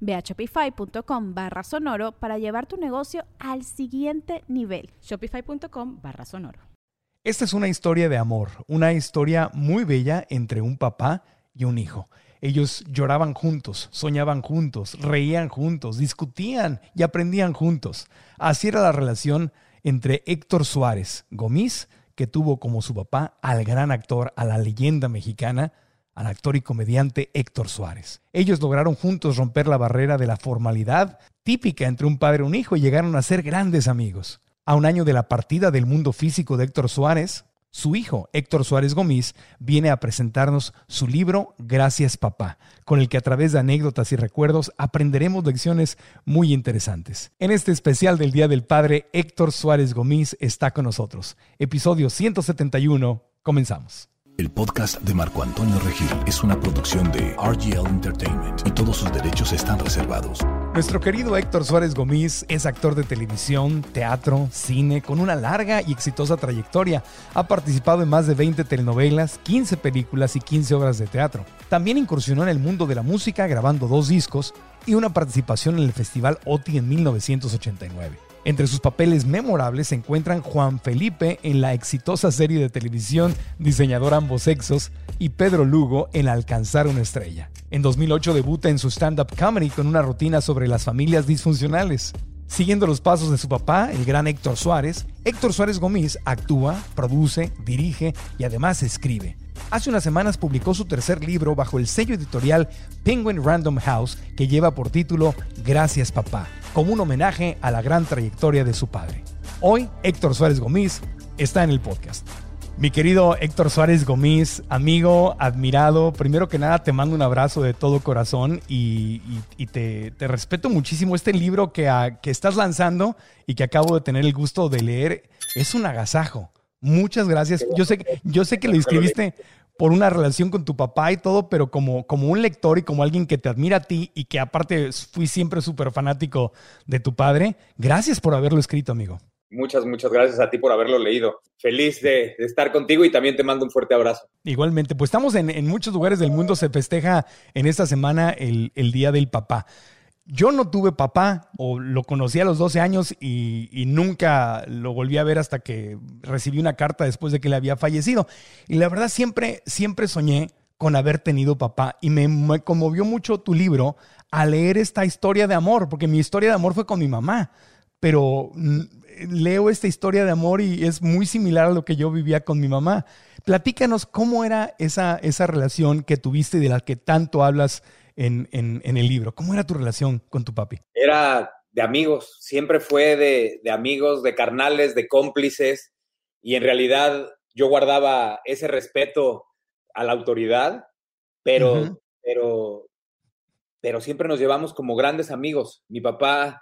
Ve a shopify.com barra sonoro para llevar tu negocio al siguiente nivel. Shopify.com barra sonoro. Esta es una historia de amor, una historia muy bella entre un papá y un hijo. Ellos lloraban juntos, soñaban juntos, reían juntos, discutían y aprendían juntos. Así era la relación entre Héctor Suárez Gomis, que tuvo como su papá al gran actor, a la leyenda mexicana, al actor y comediante Héctor Suárez. Ellos lograron juntos romper la barrera de la formalidad típica entre un padre y un hijo y llegaron a ser grandes amigos. A un año de la partida del mundo físico de Héctor Suárez, su hijo, Héctor Suárez Gómez, viene a presentarnos su libro Gracias Papá, con el que a través de anécdotas y recuerdos aprenderemos lecciones muy interesantes. En este especial del Día del Padre, Héctor Suárez Gómez está con nosotros. Episodio 171, comenzamos. El podcast de Marco Antonio Regil es una producción de RGL Entertainment y todos sus derechos están reservados. Nuestro querido Héctor Suárez Gómez es actor de televisión, teatro, cine, con una larga y exitosa trayectoria. Ha participado en más de 20 telenovelas, 15 películas y 15 obras de teatro. También incursionó en el mundo de la música grabando dos discos y una participación en el Festival OTI en 1989. Entre sus papeles memorables se encuentran Juan Felipe en la exitosa serie de televisión Diseñador ambos sexos y Pedro Lugo en Alcanzar una estrella. En 2008 debuta en su stand-up comedy con una rutina sobre las familias disfuncionales. Siguiendo los pasos de su papá, el gran Héctor Suárez, Héctor Suárez Gómez actúa, produce, dirige y además escribe. Hace unas semanas publicó su tercer libro bajo el sello editorial Penguin Random House que lleva por título Gracias papá, como un homenaje a la gran trayectoria de su padre. Hoy, Héctor Suárez Gómez está en el podcast. Mi querido Héctor Suárez Gómez, amigo, admirado, primero que nada te mando un abrazo de todo corazón y, te, respeto muchísimo. Este libro que, que estás lanzando y que acabo de tener el gusto de leer es un agasajo. Muchas gracias. Yo sé, yo sé que lo escribiste por una relación con tu papá y todo, pero como, como un lector y como alguien que te admira a ti y que aparte fui siempre súper fanático de tu padre, gracias por haberlo escrito, amigo. Muchas, muchas gracias a ti por haberlo leído. Feliz de, estar contigo y también te mando un fuerte abrazo. Igualmente, pues estamos en, muchos lugares del mundo, se festeja en esta semana el, el Día del Papá. Yo no tuve papá, o lo conocí a los 12 años y, nunca lo volví a ver hasta que recibí una carta después de que le había fallecido. Y la verdad siempre, siempre soñé con haber tenido papá y me, conmovió mucho tu libro al leer esta historia de amor, porque mi historia de amor fue con mi mamá, pero leo esta historia de amor y es muy similar a lo que yo vivía con mi mamá. Platícanos cómo era esa, esa relación que tuviste y de la que tanto hablas en, el libro. ¿Cómo era tu relación con tu papi? Era de amigos, siempre fue de, amigos, de carnales, de cómplices, y en realidad yo guardaba ese respeto a la autoridad, pero, pero, pero siempre nos llevamos como grandes amigos. Mi papá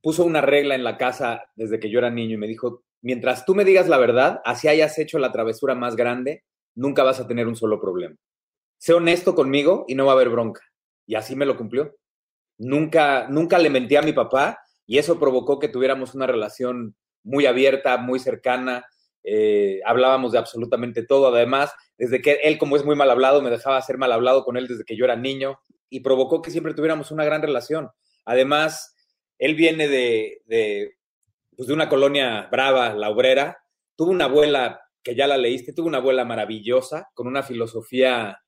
puso una regla en la casa desde que yo era niño y me dijo, mientras tú me digas la verdad, así hayas hecho la travesura más grande, nunca vas a tener un solo problema. Sé honesto conmigo y no va a haber bronca. Y así me lo cumplió. Nunca, nunca le mentí a mi papá y eso provocó que tuviéramos una relación muy abierta, muy cercana. Eh, hablábamos de absolutamente todo. Además, desde que él, como es muy mal hablado, me dejaba ser mal hablado con él desde que yo era niño y provocó que siempre tuviéramos una gran relación. Además, él viene de, de, pues de una colonia brava, la obrera. Tuvo una abuela, que ya la leíste, tuvo una abuela maravillosa, con una filosofía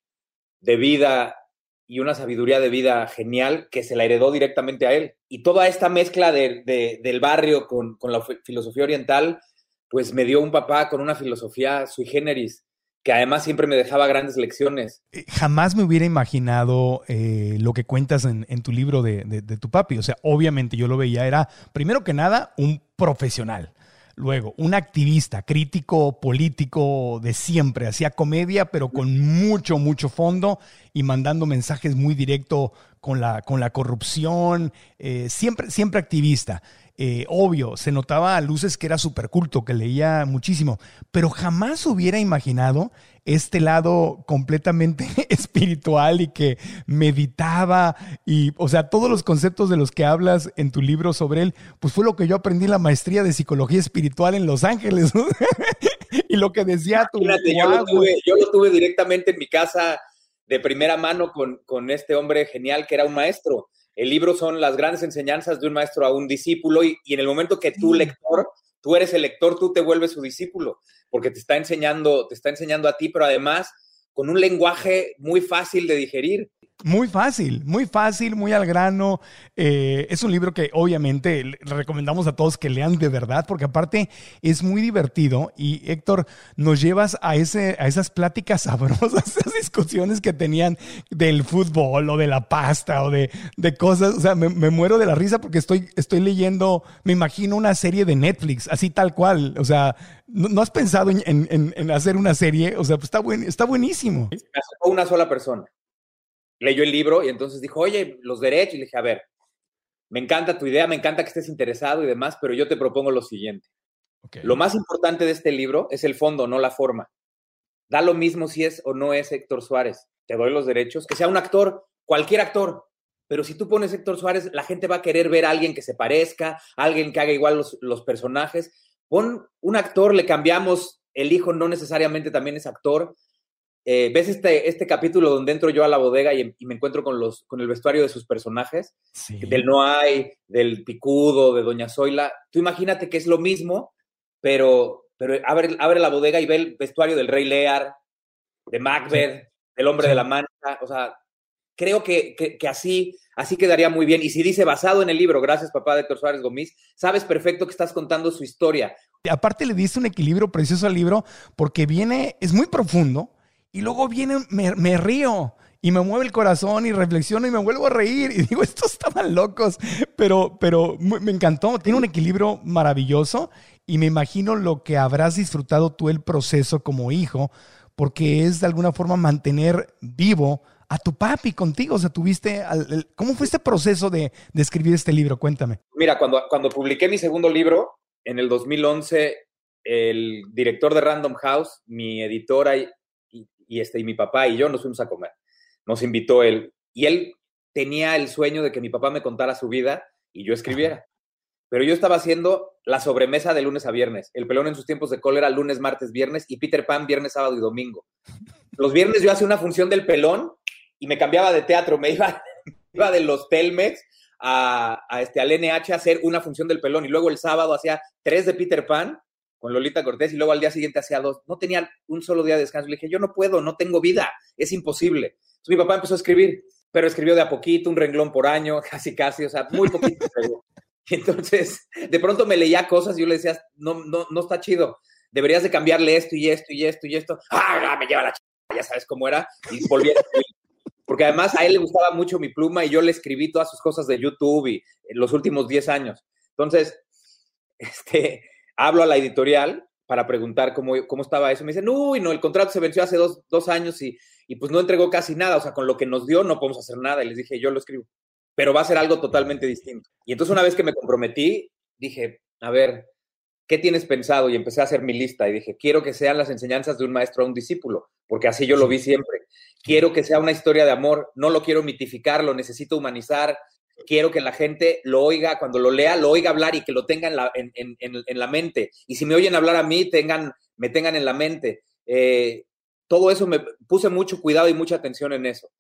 de vida y una sabiduría de vida genial que se la heredó directamente a él. Y toda esta mezcla de, del barrio con, la filosofía oriental, pues me dio un papá con una filosofía sui generis, que además siempre me dejaba grandes lecciones. Eh, jamás me hubiera imaginado eh, lo que cuentas en, tu libro de, de, tu papi. O sea, obviamente yo lo veía, era primero que nada un profesional. Luego, un activista, crítico político de siempre, hacía comedia, pero con mucho, mucho fondo y mandando mensajes muy directos con la, con la corrupción, eh, siempre, siempre activista. Eh, obvio, se notaba a luces que era súper culto, que leía muchísimo, pero jamás hubiera imaginado este lado completamente espiritual y que meditaba y, o sea, todos los conceptos de los que hablas en tu libro sobre él, pues fue lo que yo aprendí en la maestría de psicología espiritual en Los Ángeles. y lo que decía tu... yo, lo tuve, yo lo tuve directamente en mi casa de primera mano con, con este hombre genial que era un maestro el libro son las grandes enseñanzas de un maestro a un discípulo y, en el momento que tú, lector, tú eres el lector, tú te vuelves su discípulo, porque te está enseñando, te está enseñando a ti, pero además con un lenguaje muy fácil de digerir. Muy fácil, muy fácil, muy al grano. Eh, es un libro que obviamente recomendamos a todos que lean de verdad, porque aparte es muy divertido y Héctor, nos llevas a, ese, a esas pláticas sabrosas, esas discusiones que tenían del fútbol o de la pasta o de, cosas. O sea, me, muero de la risa porque estoy, estoy leyendo, me imagino una serie de Netflix, así tal cual. O sea, ¿no, has pensado en, hacer una serie? O sea, pues está, buen, está buenísimo. Una sola persona leyó el libro y entonces dijo, oye, los derechos. Y le dije, a ver, me encanta tu idea, me encanta que estés interesado y demás, pero yo te propongo lo siguiente. Lo más importante de este libro es el fondo, no la forma. Da lo mismo si es o no es Héctor Suárez. Te doy los derechos. Que sea un actor, cualquier actor. Pero si tú pones Héctor Suárez, la gente va a querer ver a alguien que se parezca, alguien que haga igual los, los personajes. Pon un actor, le cambiamos, el hijo no necesariamente también es actor. Eh, ¿Ves este, este capítulo donde entro yo a la bodega y, me encuentro con, los, con el vestuario de sus personajes? Del No hay, del Picudo, de Doña Zoila. Tú imagínate que es lo mismo, pero, pero abre, abre la bodega y ve el vestuario del Rey Lear, de Macbeth, del Hombre de la Mancha. O sea, creo que, que, así, así quedaría muy bien. Y si dice basado en el libro, gracias papá de Héctor Suárez Gómez, sabes perfecto que estás contando su historia. Aparte le diste un equilibrio precioso al libro porque viene, es muy profundo, y luego viene, me, río y me mueve el corazón y reflexiono y me vuelvo a reír y digo, estos estaban locos, pero, pero me encantó, tiene un equilibrio maravilloso y me imagino lo que habrás disfrutado tú el proceso como hijo, porque es de alguna forma mantener vivo a tu papi contigo, o sea, tuviste, ¿cómo fue este proceso de, de, escribir este libro? Cuéntame. Mira, cuando, cuando publiqué mi segundo libro, en el 2011, el director de Random House, mi editora y, este, y mi papá y yo nos fuimos a comer. Nos invitó él. Y él tenía el sueño de que mi papá me contara su vida y yo escribiera. Pero yo estaba haciendo la sobremesa de lunes a viernes. El pelón en sus tiempos de cólera, lunes, martes, viernes, y Peter Pan, viernes, sábado y domingo. Los viernes yo hacía una función del pelón y me cambiaba de teatro. Me iba, iba de los Telmex a, a, este, al NH a hacer una función del pelón. Y luego el sábado hacía tres de Peter Pan con Lolita Cortés y luego al día siguiente hacía dos. No tenía un solo día de descanso. Le dije, yo no puedo, no tengo vida, es imposible. Entonces mi papá empezó a escribir, pero escribió de a poquito, un renglón por año, casi, casi, o sea, muy poquito. entonces, de pronto me leía cosas y yo le decía, no, no, no está chido, deberías de cambiarle esto y esto y esto y esto. ¡Ah, me lleva la ch... Ya sabes cómo era. Y volví a escribir. Porque además a él le gustaba mucho mi pluma y yo le escribí todas sus cosas de YouTube y en los últimos 10 años. Entonces, este, hablo a la editorial para preguntar cómo, cómo estaba eso. Me dicen, uy, no, el contrato se venció hace dos, dos años y, y, pues no entregó casi nada. O sea, con lo que nos dio no podemos hacer nada. Y les dije, yo lo escribo, pero va a ser algo totalmente distinto. Y entonces una vez que me comprometí, dije, a ver, ¿qué tienes pensado? Y empecé a hacer mi lista y dije, quiero que sean las enseñanzas de un maestro a un discípulo, porque así yo lo vi siempre. Quiero que sea una historia de amor, no lo quiero mitificar, lo necesito humanizar, quiero que la gente lo oiga, cuando lo lea, lo oiga hablar y que lo tenga en la, en, la mente. Y si me oyen hablar a mí, tengan, me tengan en la mente. Eh, todo eso me puse mucho cuidado y mucha atención en eso.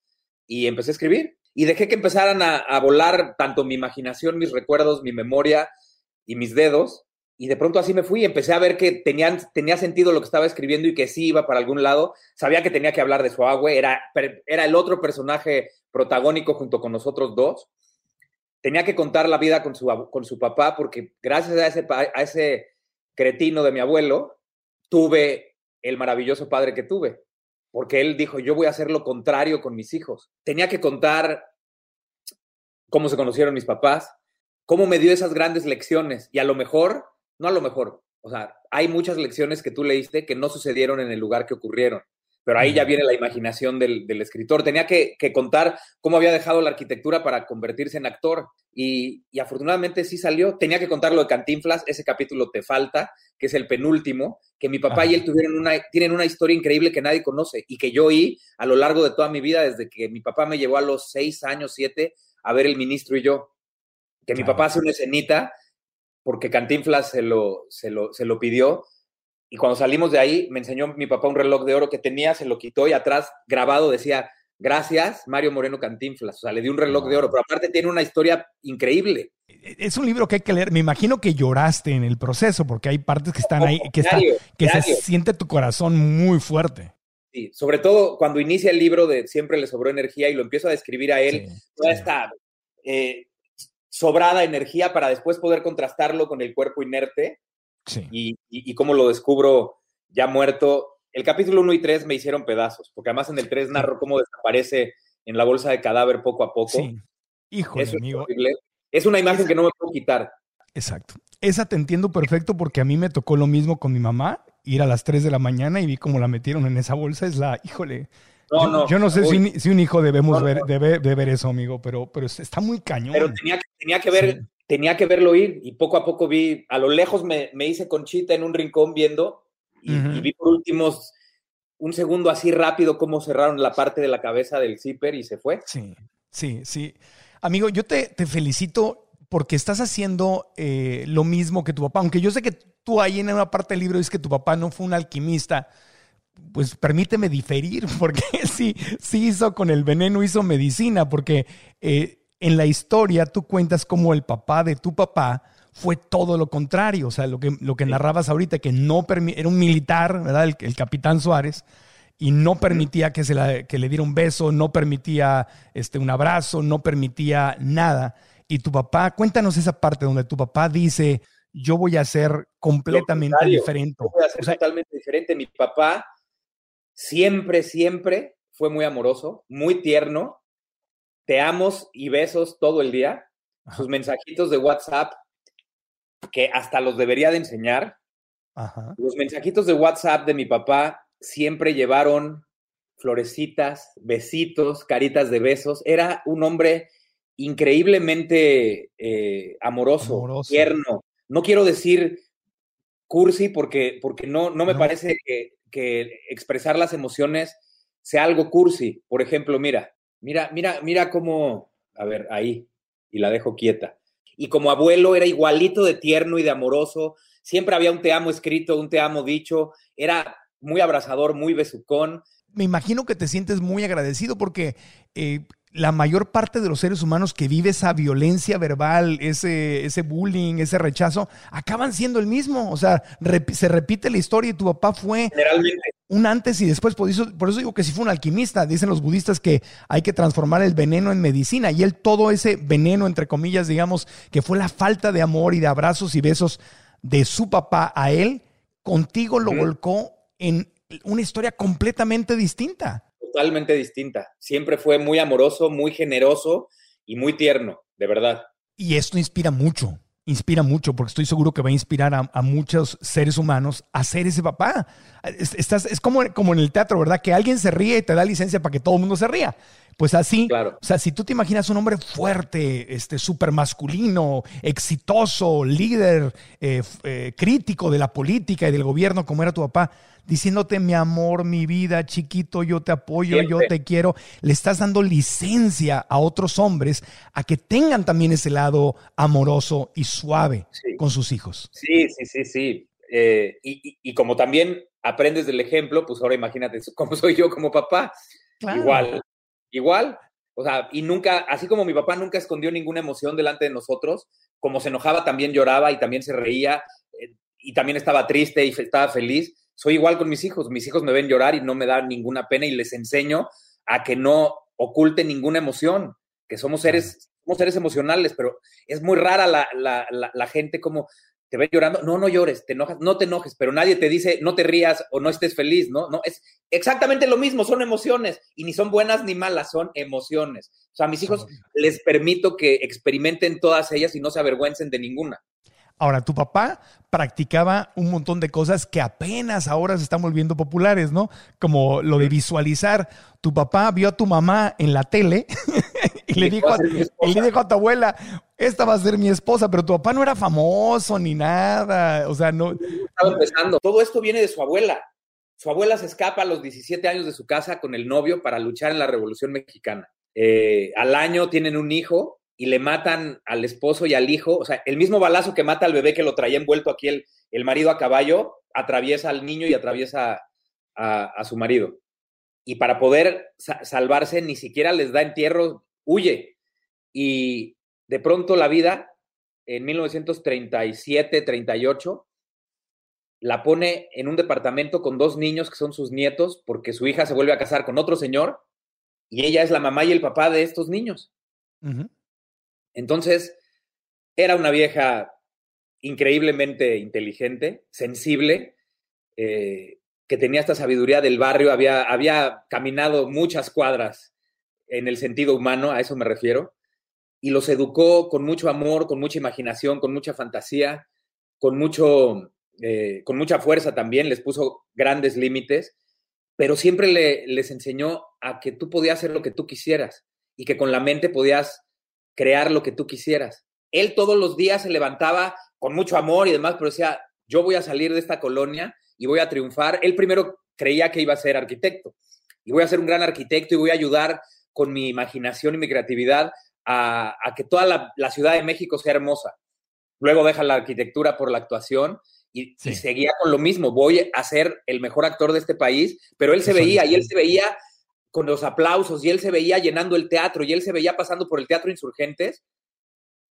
Y empecé a escribir. Y dejé que empezaran a, volar tanto mi imaginación, mis recuerdos, mi memoria y mis dedos. Y de pronto así me fui empecé a ver que tenían, tenía sentido lo que estaba escribiendo y que sí iba para algún lado. Sabía que tenía que hablar de su agua, era, era el otro personaje protagónico junto con nosotros dos tenía que contar la vida con su, con su papá porque gracias a ese, a ese cretino de mi abuelo, tuve el maravilloso padre que tuve, porque él dijo, yo voy a hacer lo contrario con mis hijos. Tenía que contar cómo se conocieron mis papás, cómo me dio esas grandes lecciones y a lo mejor, no a lo mejor, o sea, hay muchas lecciones que tú leíste que no sucedieron en el lugar que ocurrieron pero ahí ya viene la imaginación del, escritor. Tenía que, contar cómo había dejado la arquitectura para convertirse en actor y, afortunadamente sí salió. Tenía que contar lo de Cantinflas, ese capítulo te falta, que es el penúltimo, que mi papá y él tuvieron una, tienen una historia increíble que nadie conoce y que yo oí a lo largo de toda mi vida, desde que mi papá me llevó a los seis años, siete, a ver El Ministro y yo. Que mi papá hace una escenita porque Cantinflas se lo, se lo, se lo pidió y cuando salimos de ahí, me enseñó mi papá un reloj de oro que tenía, se lo quitó y atrás grabado decía, gracias, Mario Moreno Cantinflas. O sea, le dio un reloj de oro, pero aparte tiene una historia increíble. Es un libro que hay que leer. Me imagino que lloraste en el proceso, porque hay partes que están ahí, que, que se siente tu corazón muy fuerte. Sí, sobre todo cuando inicia el libro de Siempre le sobró energía y lo empiezo a describir a él, toda esta eh, sobrada energía para después poder contrastarlo con el cuerpo inerte y, y, cómo lo descubro ya muerto. El capítulo 1 y 3 me hicieron pedazos, porque además en el 3 narro cómo desaparece en la bolsa de cadáver poco a poco. Sí. Hijo amigo. es una imagen que no me puedo quitar. Exacto. Esa te entiendo perfecto porque a mí me tocó lo mismo con mi mamá, ir a las 3 de la mañana y vi cómo la metieron en esa bolsa. Es la, híjole. No, yo, no, yo no sé si, un hijo debemos ver, debe, de ver eso, amigo, pero, pero está muy cañón. Pero tenía, tenía que ver tenía que verlo ir y poco a poco vi, a lo lejos me, hice conchita en un rincón viendo y, vi por últimos un segundo así rápido cómo cerraron la parte de la cabeza del zipper y se fue. Sí, sí, sí. Amigo, yo te, felicito porque estás haciendo eh, lo mismo que tu papá, aunque yo sé que tú ahí en una parte del libro dices que tu papá no fue un alquimista, pues permíteme diferir, porque sí, sí hizo con el veneno, hizo medicina, porque eh, en la historia tú cuentas cómo el papá de tu papá fue todo lo contrario, o sea, lo que, lo que narrabas ahorita, que no era un militar, ¿verdad? El, capitán Suárez, y no permitía que, se le diera un beso, no permitía este, un abrazo, no permitía nada. Y tu papá, cuéntanos esa parte donde tu papá dice, yo voy a ser completamente diferente. Yo voy a ser totalmente diferente. Mi papá siempre, siempre fue muy amoroso, muy tierno, te amos y besos todo el día. Sus mensajitos de WhatsApp, que hasta los debería de enseñar. Los mensajitos de WhatsApp de mi papá siempre llevaron florecitas, besitos, caritas de besos. Era un hombre increíblemente eh, amoroso, tierno. No quiero decir cursi porque, porque no, no me parece que, que expresar las emociones sea algo cursi. Por ejemplo, mira, Mira, mira, mira cómo, a ver, ahí, y la dejo quieta. Y como abuelo era igualito de tierno y de amoroso, siempre había un te amo escrito, un te amo dicho, era muy abrazador, muy besucón. Me imagino que te sientes muy agradecido porque eh, la mayor parte de los seres humanos que vive esa violencia verbal, ese, ese bullying, ese rechazo, acaban siendo el mismo. O sea, se repite la historia y tu papá fue un antes y después. Por eso, por eso digo que si fue un alquimista. Dicen los budistas que hay que transformar el veneno en medicina. Y él todo ese veneno, entre comillas, digamos, que fue la falta de amor y de abrazos y besos de su papá a él, contigo lo volcó en una historia completamente distinta totalmente distinta. Siempre fue muy amoroso, muy generoso y muy tierno, de verdad. Y esto inspira mucho, inspira mucho, porque estoy seguro que va a inspirar a, muchos seres humanos a ser ese papá. Estás, es como, como en el teatro, ¿verdad? Que alguien se ríe y te da licencia para que todo el mundo se ría. Pues así, claro. o sea, si tú te imaginas un hombre fuerte, este, súper masculino, exitoso, líder, eh, eh, crítico de la política y del gobierno como era tu papá, diciéndote mi amor, mi vida, chiquito, yo te apoyo, yo te quiero. Le estás dando licencia a otros hombres a que tengan también ese lado amoroso y suave con sus hijos. Sí, sí, sí, sí. Eh, y, como también aprendes del ejemplo, pues ahora imagínate cómo soy yo como papá. Igual, igual. O sea, y nunca, así como mi papá nunca escondió ninguna emoción delante de nosotros, como se enojaba también lloraba y también se reía eh, y también estaba triste y estaba feliz soy igual con mis hijos. Mis hijos me ven llorar y no me dan ninguna pena y les enseño a que no oculten ninguna emoción, que somos seres, somos seres emocionales, pero es muy rara la, la, la, gente como, te ves llorando, no, no llores, te enojas, no te enojes, pero nadie te dice no te rías o no estés feliz, ¿no? No, es exactamente lo mismo, son emociones y ni son buenas ni malas, son emociones. O sea, a mis hijos les permito que experimenten todas ellas y no se avergüencen de ninguna. Ahora, tu papá practicaba un montón de cosas que apenas ahora se están volviendo populares, ¿no? Como lo de visualizar. Tu papá vio a tu mamá en la tele y, le dijo, a, le dijo a tu abuela, esta va a ser mi esposa, pero tu papá no era famoso ni nada. O sea, no. Estaba empezando. Todo esto viene de su abuela. Su abuela se escapa a los 17 años de su casa con el novio para luchar en la Revolución Mexicana. Eh, al año tienen un hijo y le matan al esposo y al hijo, o sea, el mismo balazo que mata al bebé que lo traía envuelto aquí el, el marido a caballo, atraviesa al niño y atraviesa a, su marido. Y para poder salvarse, ni siquiera les da entierro, huye. Y de pronto la vida, en 1937, 38, la pone en un departamento con dos niños que son sus nietos, porque su hija se vuelve a casar con otro señor, y ella es la mamá y el papá de estos niños. Entonces, era una vieja increíblemente inteligente, sensible, eh, que tenía esta sabiduría del barrio, había, había caminado muchas cuadras en el sentido humano, a eso me refiero, y los educó con mucho amor, con mucha imaginación, con mucha fantasía, con, mucho, eh, con mucha fuerza también, les puso grandes límites, pero siempre le, les enseñó a que tú podías hacer lo que tú quisieras y que con la mente podías crear lo que tú quisieras. Él todos los días se levantaba con mucho amor y demás, pero decía, yo voy a salir de esta colonia y voy a triunfar. Él primero creía que iba a ser arquitecto y voy a ser un gran arquitecto y voy a ayudar con mi imaginación y mi creatividad a, que toda la, Ciudad de México sea hermosa. Luego deja la arquitectura por la actuación y, y, seguía con lo mismo. Voy a ser el mejor actor de este país, pero él se veía y él se veía con los aplausos y él se veía llenando el teatro y él se veía pasando por el Teatro Insurgentes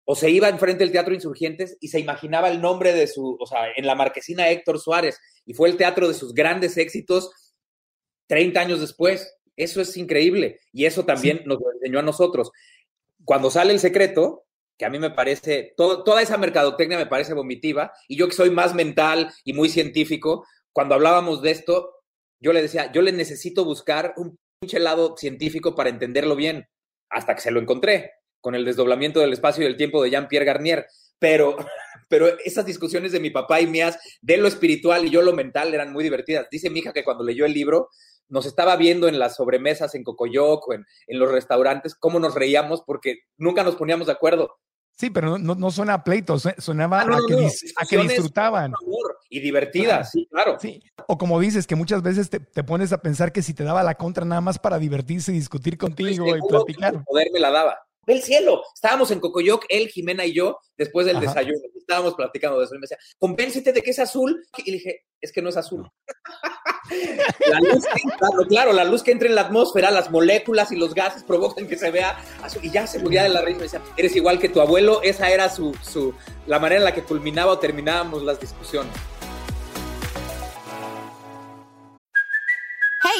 o se iba enfrente del Teatro Insurgentes y se imaginaba el nombre de su, o sea, en la marquesina Héctor Suárez y fue el teatro de sus grandes éxitos 30 años después. Eso es increíble y eso también nos lo enseñó a nosotros. Cuando sale el secreto, que a mí me parece, toda esa mercadotecnia me parece vomitiva y yo que soy más mental y muy científico, cuando hablábamos de esto, yo le decía, yo le necesito buscar un lado científico para entenderlo bien, hasta que se lo encontré con el desdoblamiento del espacio y del tiempo de Jean-Pierre Garnier. Pero, pero esas discusiones de mi papá y mías de lo espiritual y yo lo mental eran muy divertidas. Dice mi hija que cuando leyó el libro nos estaba viendo en las sobremesas en Cocoyoc o en, en los restaurantes, cómo nos reíamos porque nunca nos poníamos de acuerdo. Sí, pero no, no suena a pleito, sonaba ah, a, que, disfrutaban. Y divertidas, sí, claro. Sí. O como dices, que muchas veces te, pones a pensar que si te daba la contra nada más para divertirse y discutir contigo y platicar. Poder me la daba. Del cielo. Estábamos en Cocoyoc, él, Jimena y yo, después del desayuno. Estábamos platicando de eso. Y me decía, convéncete de que es azul. Y le dije, es que no es azul. La luz claro, claro, la luz que entra en la atmósfera, las moléculas y los gases provocan que se vea. Y ya se moría de la risa. Me decía, eres igual que tu abuelo. Esa era su, su, la manera en la que culminaba o terminábamos las discusiones.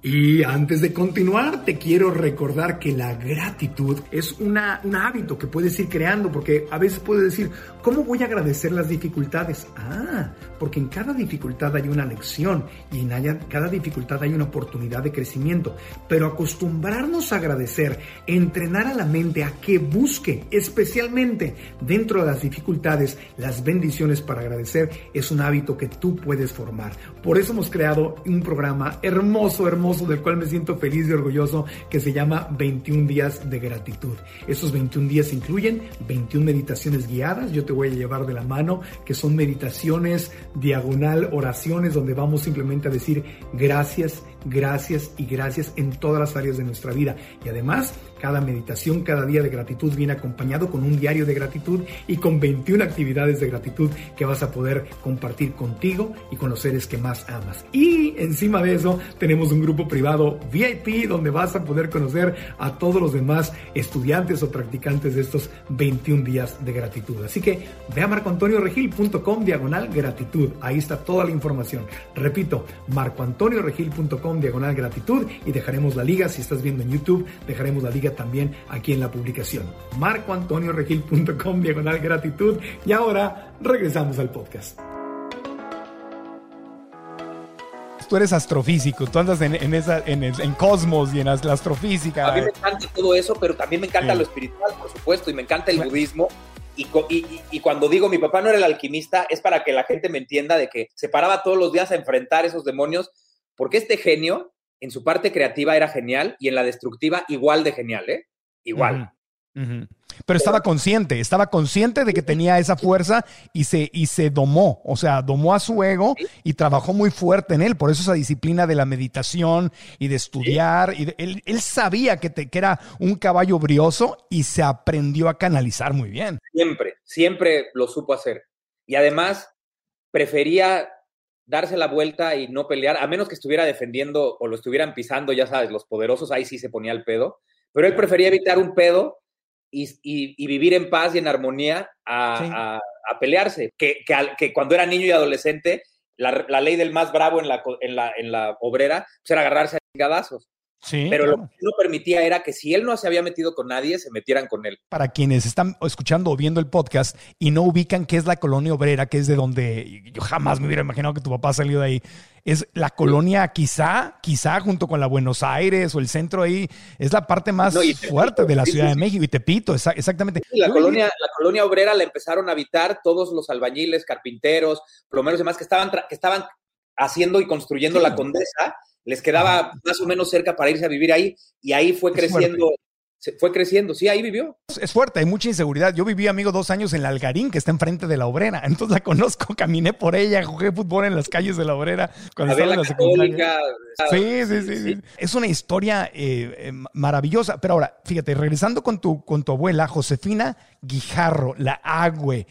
Y antes de continuar, te quiero recordar que la gratitud es una, un hábito que puedes ir creando, porque a veces puedes decir, ¿cómo voy a agradecer las dificultades? Ah, porque en cada dificultad hay una lección y en cada dificultad hay una oportunidad de crecimiento. Pero acostumbrarnos a agradecer, entrenar a la mente a que busque, especialmente dentro de las dificultades, las bendiciones para agradecer, es un hábito que tú puedes formar. Por eso hemos creado un programa hermoso, hermoso del cual me siento feliz y orgulloso que se llama 21 días de gratitud. Esos 21 días incluyen 21 meditaciones guiadas, yo te voy a llevar de la mano, que son meditaciones diagonal, oraciones donde vamos simplemente a decir gracias, gracias y gracias en todas las áreas de nuestra vida. Y además, cada meditación, cada día de gratitud viene acompañado con un diario de gratitud y con 21 actividades de gratitud que vas a poder compartir contigo y con los seres que más amas. Y encima de eso, tenemos un grupo privado VIP donde vas a poder conocer a todos los demás estudiantes o practicantes de estos 21 días de gratitud. Así que ve a marcoantonioregil.com diagonal gratitud. Ahí está toda la información. Repito, marcoantonioregil.com diagonal gratitud y dejaremos la liga. Si estás viendo en YouTube, dejaremos la liga también aquí en la publicación. marcoantonioregil.com diagonal gratitud. Y ahora regresamos al podcast. tú eres astrofísico, tú andas en, esa, en, cosmos y en la astrofísica. A mí me encanta todo eso, pero también me encanta lo espiritual, por supuesto, y me encanta el budismo. Y, y, cuando digo mi papá no era el alquimista, es para que la gente me entienda de que se paraba todos los días a enfrentar esos demonios, porque este genio, en su parte creativa, era genial y en la destructiva, igual de genial, ¿eh? Igual. Pero estaba consciente, estaba consciente de que tenía esa fuerza y se, y se domó, o sea, domó a su ego y trabajó muy fuerte en él. Por eso esa disciplina de la meditación y de estudiar. Y él, sabía que, que era un caballo brioso y se aprendió a canalizar muy bien. Siempre, siempre lo supo hacer. Y además prefería darse la vuelta y no pelear, a menos que estuviera defendiendo o lo estuvieran pisando, ya sabes, los poderosos, ahí sí se ponía el pedo. Pero él prefería evitar un pedo y, vivir en paz y en armonía a, pelearse. Que, que, cuando era niño y adolescente, la, ley del más bravo en la, en la, en la obrera pues era agarrarse a chingadazos. Pero lo que no permitía era que si él no se había metido con nadie, se metieran con él. Para quienes están escuchando o viendo el podcast y no ubican qué es la colonia obrera, que es de donde yo jamás me hubiera imaginado que tu papá salió de ahí, es la colonia quizá, quizá junto con la Buenos Aires o el centro ahí, es la parte más fuerte de la Ciudad de México y Tepito, exactamente. la, colonia, la colonia obrera la empezaron a habitar todos los albañiles, carpinteros, plomeros y demás que estaban, que estaban haciendo y construyendo la condesa les quedaba más o menos cerca para irse a vivir ahí y ahí fue creciendo. fue creciendo, sí, ahí vivió. Es fuerte, hay mucha inseguridad. Yo viví, amigo, dos años en la Algarín, que está enfrente de la obrera. Entonces la conozco, caminé por ella, jugué fútbol en las calles de la obrera cuando estaba en la secundaria. Sí, sí, sí, Es una historia eh, eh, maravillosa. Pero ahora, fíjate, regresando con tu, con tu abuela, Josefina Guijarro, la Agüe,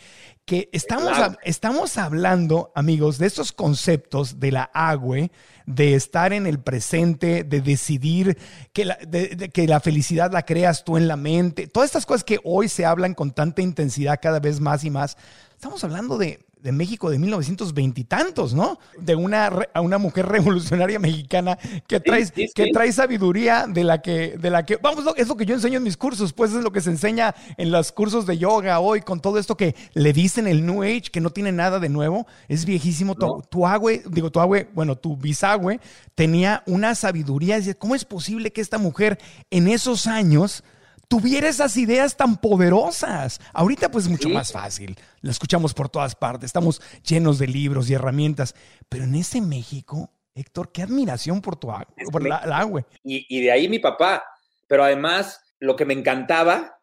que estamos, estamos hablando, amigos, de estos conceptos de la agüe, de estar en el presente, de decidir que la, que la felicidad la creas tú en la mente, todas estas cosas que hoy se hablan con tanta intensidad cada vez más y más. Estamos hablando de, de México de 1920 y tantos, ¿no? De una, a una mujer revolucionaria mexicana que trae, que trae sabiduría de la que, de la que, vamos, es lo que yo enseño en mis cursos, pues es lo que se enseña en los cursos de yoga hoy, con todo esto que le dicen el New Age, que no tiene nada de nuevo, es viejísimo. Tu, tu agüe, digo, tu agüe, bueno, tu bisagüe tenía una sabiduría, ¿cómo es posible que esta mujer en esos años tuviera esas ideas tan poderosas. Ahorita pues es mucho más fácil. La escuchamos por todas partes. Estamos llenos de libros y herramientas. Pero en ese México, Héctor, qué admiración por tu agua, por la, agua. Y, de ahí mi papá. Pero además, lo que me encantaba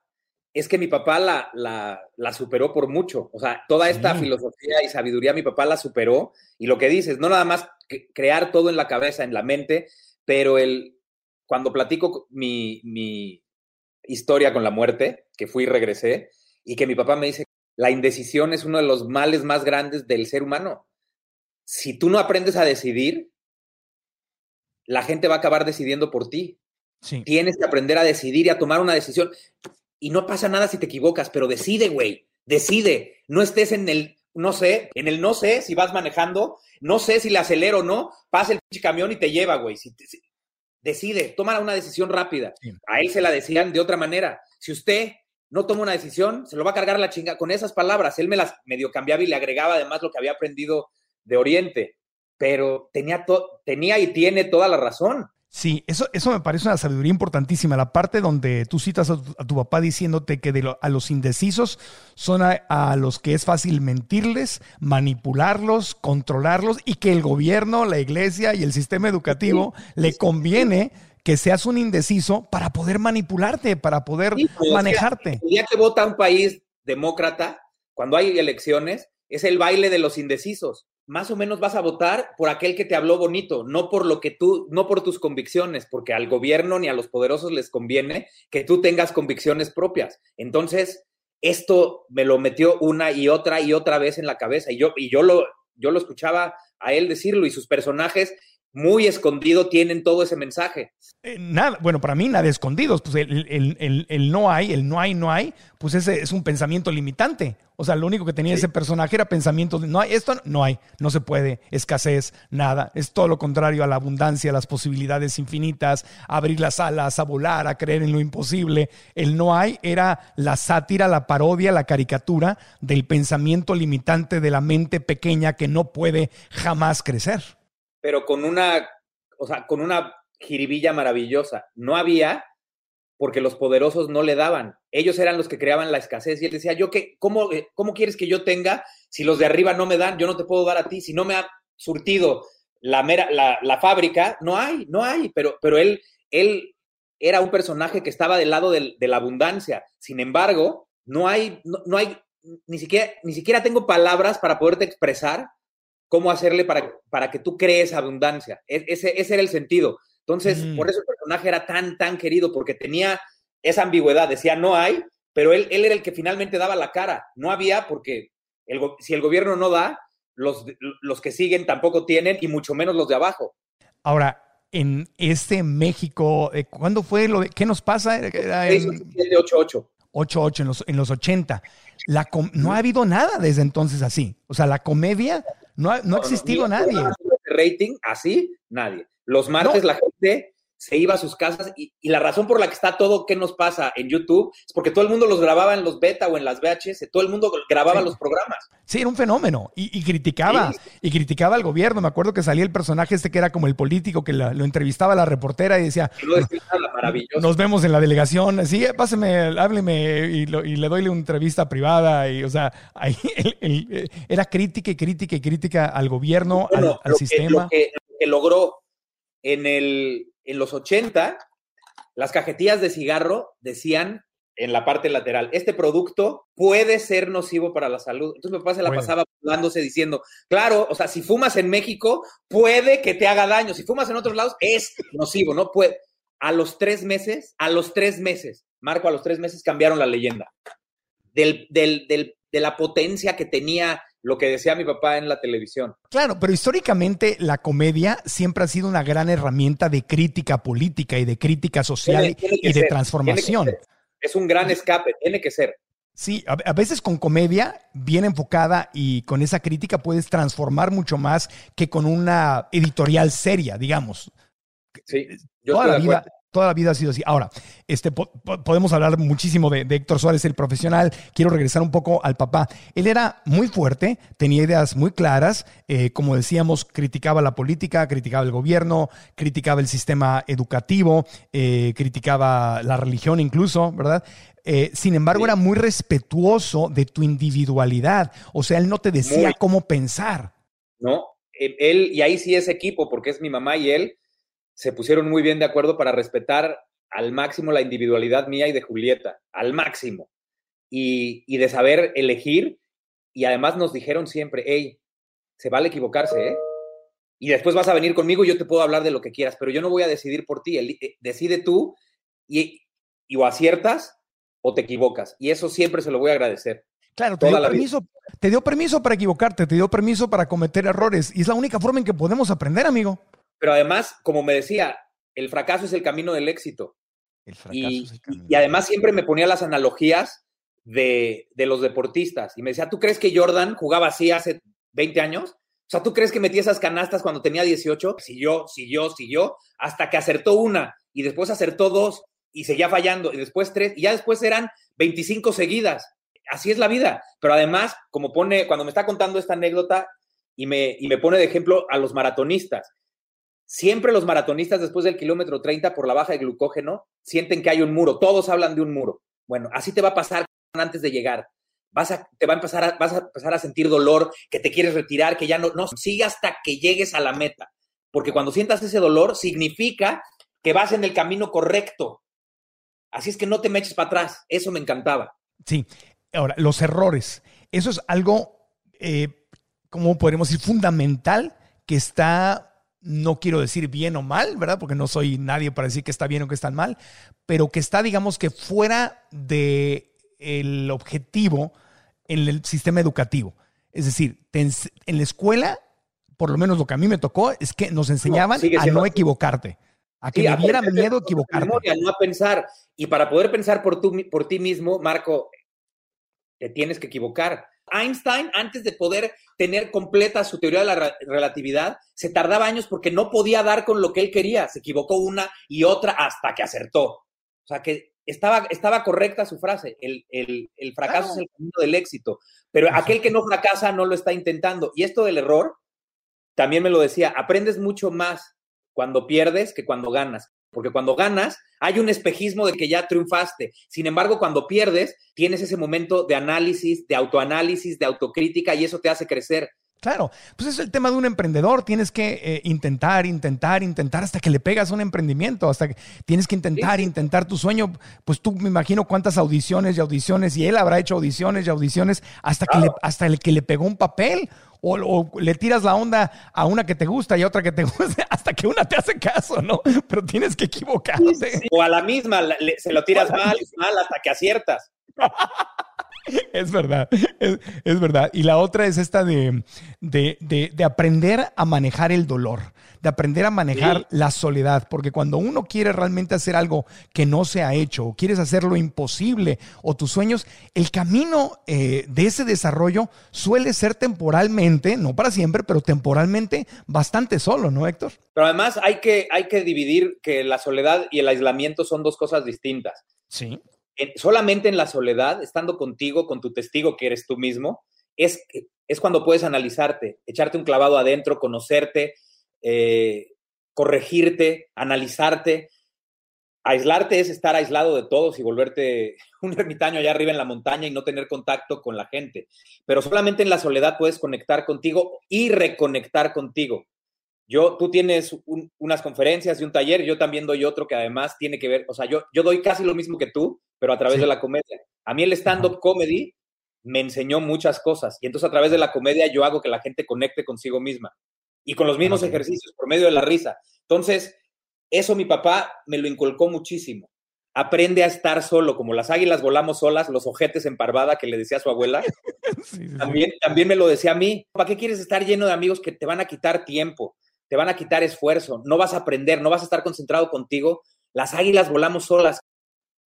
es que mi papá la, la, superó por mucho. O sea, toda esta filosofía y sabiduría mi papá la superó. Y lo que dices, no nada más crear todo en la cabeza, en la mente, pero el, cuando platico mi, mi, historia con la muerte, que fui y regresé, y que mi papá me dice, la indecisión es uno de los males más grandes del ser humano. Si tú no aprendes a decidir, la gente va a acabar decidiendo por ti. Tienes que aprender a decidir y a tomar una decisión. Y no pasa nada si te equivocas, pero decide, güey. Decide. No estés en el, no sé, en el no sé si vas manejando, no sé si le acelero o no, pasa el camión y te lleva, güey. Si, decide, toma una decisión rápida. A él se la decían de otra manera. Si usted no toma una decisión, se lo va a cargar la chinga con esas palabras. Él me las medio cambiaba y le agregaba además lo que había aprendido de Oriente, pero tenía, tenía y tiene toda la razón. Sí, eso, eso me parece una sabiduría importantísima. La parte donde tú citas a tu, papá diciéndote que a los indecisos son a, los que es fácil mentirles, manipularlos, controlarlos y que el gobierno, la iglesia y el sistema educativo le conviene que seas un indeciso para poder manipularte, para poder pues, manejarte. el día que vota un país demócrata, cuando hay elecciones, es el baile de los indecisos. Más o menos vas a votar por aquel que te habló bonito, no por lo que tú, no por tus convicciones, porque al gobierno ni a los poderosos les conviene que tú tengas convicciones propias. Entonces, esto me lo metió una y otra y otra vez en la cabeza y yo, y yo lo, yo lo escuchaba a él decirlo y sus personajes muy escondido tienen todo ese mensaje. Eh, nada, bueno, para mí nada escondidos, pues el, no hay, el no hay, no hay, pues ese es un pensamiento limitante. O sea, lo único que tenía ese personaje era pensamiento de no hay, esto no hay, no se puede, escasez, nada. Es todo lo contrario a la abundancia, a las posibilidades infinitas, a abrir las alas, a volar, a creer en lo imposible. El no hay era la sátira, la parodia, la caricatura del pensamiento limitante de la mente pequeña que no puede jamás crecer pero con una, o sea, con una jiribilla maravillosa. No había porque los poderosos no le daban. Ellos eran los que creaban la escasez y él decía, yo qué, cómo, eh, cómo quieres que yo tenga si los de arriba no me dan? Yo no te puedo dar a ti. Si no me ha surtido la, mera, la, fábrica, no hay, no hay. Pero, pero él, él era un personaje que estaba del lado de la abundancia. Sin embargo, no hay, no, hay, ni siquiera, ni siquiera tengo palabras para poderte expresar cómo hacerle para, para que tú crees abundancia. E, ese, ese era el sentido. Entonces, mm. por eso el personaje era tan, tan querido, porque tenía esa ambigüedad. Decía, no hay, pero él, él era el que finalmente daba la cara. No había porque el, si el gobierno no da, los, los que siguen tampoco tienen, y mucho menos los de abajo. Ahora, en este México, eh, ¿cuándo fue lo de, qué nos pasa? Era en... 8-8. 8-8 en los, en los 80. La no ha habido nada desde entonces así. O sea, la comedia no ha, no ha existido nadie. Rating así, nadie. Los martes la gente se iba a sus casas y, la razón por la que está todo que nos pasa en YouTube es porque todo el mundo los grababa en los beta o en las VHS, todo el mundo grababa los programas. Sí, era un fenómeno y, criticaba, y criticaba al gobierno. Me acuerdo que salía el personaje este que era como el político que lo entrevistaba la reportera y decía, nos vemos en la delegación, sí, páseme, hábleme y, le doy una entrevista privada y, o sea, ahí era crítica y crítica y crítica al gobierno, al, sistema. que logró en el en los 80, las cajetillas de cigarro decían en la parte lateral, este producto puede ser nocivo para la salud. Entonces mi papá se la pasaba hablándose diciendo, claro, o sea, si fumas en México, puede que te haga daño. Si fumas en otros lados, es nocivo, no puede. A los tres meses, a los tres meses, Marco, a los tres meses cambiaron la leyenda. Del, del, del, de la potencia que tenía lo que decía mi papá en la televisión. Claro, pero históricamente la comedia siempre ha sido una gran herramienta de crítica política y de crítica social y de transformación. Es un gran escape, tiene que ser. Sí, a, veces con comedia bien enfocada y con esa crítica puedes transformar mucho más que con una editorial seria, digamos. Sí, yo Toda la vida, Toda la vida ha sido así. Ahora, este, podemos hablar muchísimo de, Héctor Suárez, el profesional. Quiero regresar un poco al papá. Él era muy fuerte, tenía ideas muy claras. Eh, como decíamos, criticaba la política, criticaba el gobierno, criticaba el sistema educativo, eh, criticaba la religión incluso, ¿verdad? Eh, sin embargo, era muy respetuoso de tu individualidad. O sea, él no te decía cómo pensar. No, él, y ahí sí es equipo, porque es mi mamá y él se pusieron muy bien de acuerdo para respetar al máximo la individualidad mía y de Julieta, al máximo, y, de saber elegir, y además nos dijeron siempre, hey, se vale equivocarse, ¿eh? Y después vas a venir conmigo y yo te puedo hablar de lo que quieras, pero yo no voy a decidir por ti, eh, decide tú y, o aciertas o te equivocas, y eso siempre se lo voy a agradecer. Claro, te dio, permiso, te dio permiso para equivocarte, te dio permiso para cometer errores, y es la única forma en que podemos aprender, amigo. Pero además, como me decía, el fracaso es el camino del éxito. El fracaso y, es el camino. y además siempre me ponía las analogías de, los deportistas. Y me decía, ¿tú crees que Jordan jugaba así hace 20 años? O sea, ¿tú crees que metía esas canastas cuando tenía 18? Siguió, siguió, siguió, hasta que acertó una y después acertó dos y seguía fallando y después tres y ya después eran 25 seguidas. Así es la vida. Pero además, como pone, cuando me está contando esta anécdota y me, y me pone de ejemplo a los maratonistas, Siempre los maratonistas después del kilómetro 30 por la baja de glucógeno sienten que hay un muro. Todos hablan de un muro. Bueno, así te va a pasar antes de llegar. Vas a, te va a empezar a, vas a empezar a sentir dolor, que te quieres retirar, que ya no, no, sigue hasta que llegues a la meta. Porque cuando sientas ese dolor, significa que vas en el camino correcto. Así es que no te me eches para atrás. Eso me encantaba. Sí. Ahora, los errores. Eso es algo eh, ¿cómo podríamos decir? Fundamental que está, no quiero decir bien o mal, ¿verdad? Porque no soy nadie para decir que está bien o que está mal, pero que está, digamos que fuera de el objetivo en el sistema educativo. Es decir, en la escuela, por lo menos lo que a mí me tocó, es que nos enseñaban a no equivocarte, a que me diera miedo equivocarte. A no pensar. Y para poder pensar por, por ti mismo, Marco, te tienes que equivocar. Einstein, antes de poder tener completa su teoría de la relatividad, se tardaba años porque no podía dar con lo que él quería. Se equivocó una y otra hasta que acertó. O sea que estaba, estaba correcta su frase. El, fracaso es el camino del éxito. Pero aquel que no fracasa no lo está intentando. Y esto del error, también me lo decía, aprendes mucho más cuando pierdes que cuando ganas. Porque cuando ganas, hay un espejismo de que ya triunfaste. Sin embargo, cuando pierdes, tienes ese momento de análisis, de autoanálisis, de autocrítica y eso te hace crecer. Claro, pues es el tema de un emprendedor. Tienes que eh, intentar, intentar, intentar hasta que le pegas un emprendimiento, hasta que tienes que intentar, intentar tu sueño. Pues tú me imagino cuántas audiciones y audiciones, y él habrá hecho audiciones y audiciones hasta que, le, hasta el que le pegó un papel. O, le tiras la onda a una que te gusta y a otra que te gusta, hasta que una te hace caso, ¿no? Pero tienes que equivocarte. O a la misma, se lo tiras mal, mal hasta que aciertas. Es verdad, es, verdad. Y la otra es esta de, de, aprender a manejar el dolor, de aprender a manejar la soledad, porque cuando uno quiere realmente hacer algo que no se ha hecho, o quieres hacer lo imposible, o tus sueños, el camino eh, de ese desarrollo suele ser temporalmente, no para siempre, pero temporalmente bastante solo, ¿no, Héctor? Pero además hay que, hay que dividir que la soledad y el aislamiento son dos cosas distintas. Sí solamente en la soledad, estando contigo, con tu testigo que eres tú mismo, es, es cuando puedes analizarte, echarte un clavado adentro, conocerte, eh, corregirte, analizarte. Aislarte es estar aislado de todos y volverte un ermitaño allá arriba en la montaña y no tener contacto con la gente. Pero solamente en la soledad puedes conectar contigo y reconectar contigo. Yo, tú tienes unas conferencias y un taller, yo también doy otro que además tiene que ver, o sea, yo, yo doy casi lo mismo que tú, pero a través de la comedia. A mí el stand-up comedy me enseñó muchas cosas y entonces a través de la comedia yo hago que la gente conecte consigo misma y con los mismos ejercicios por medio de la risa. Entonces, eso mi papá me lo inculcó muchísimo. Aprende a estar solo, como las águilas volamos solas, los ojetes en parvada que le decía a su abuela. también, también me lo decía a mí. ¿Para qué quieres estar lleno de amigos que te van a quitar tiempo? te van a quitar esfuerzo, no vas a aprender, no vas a estar concentrado contigo. Las águilas volamos solas,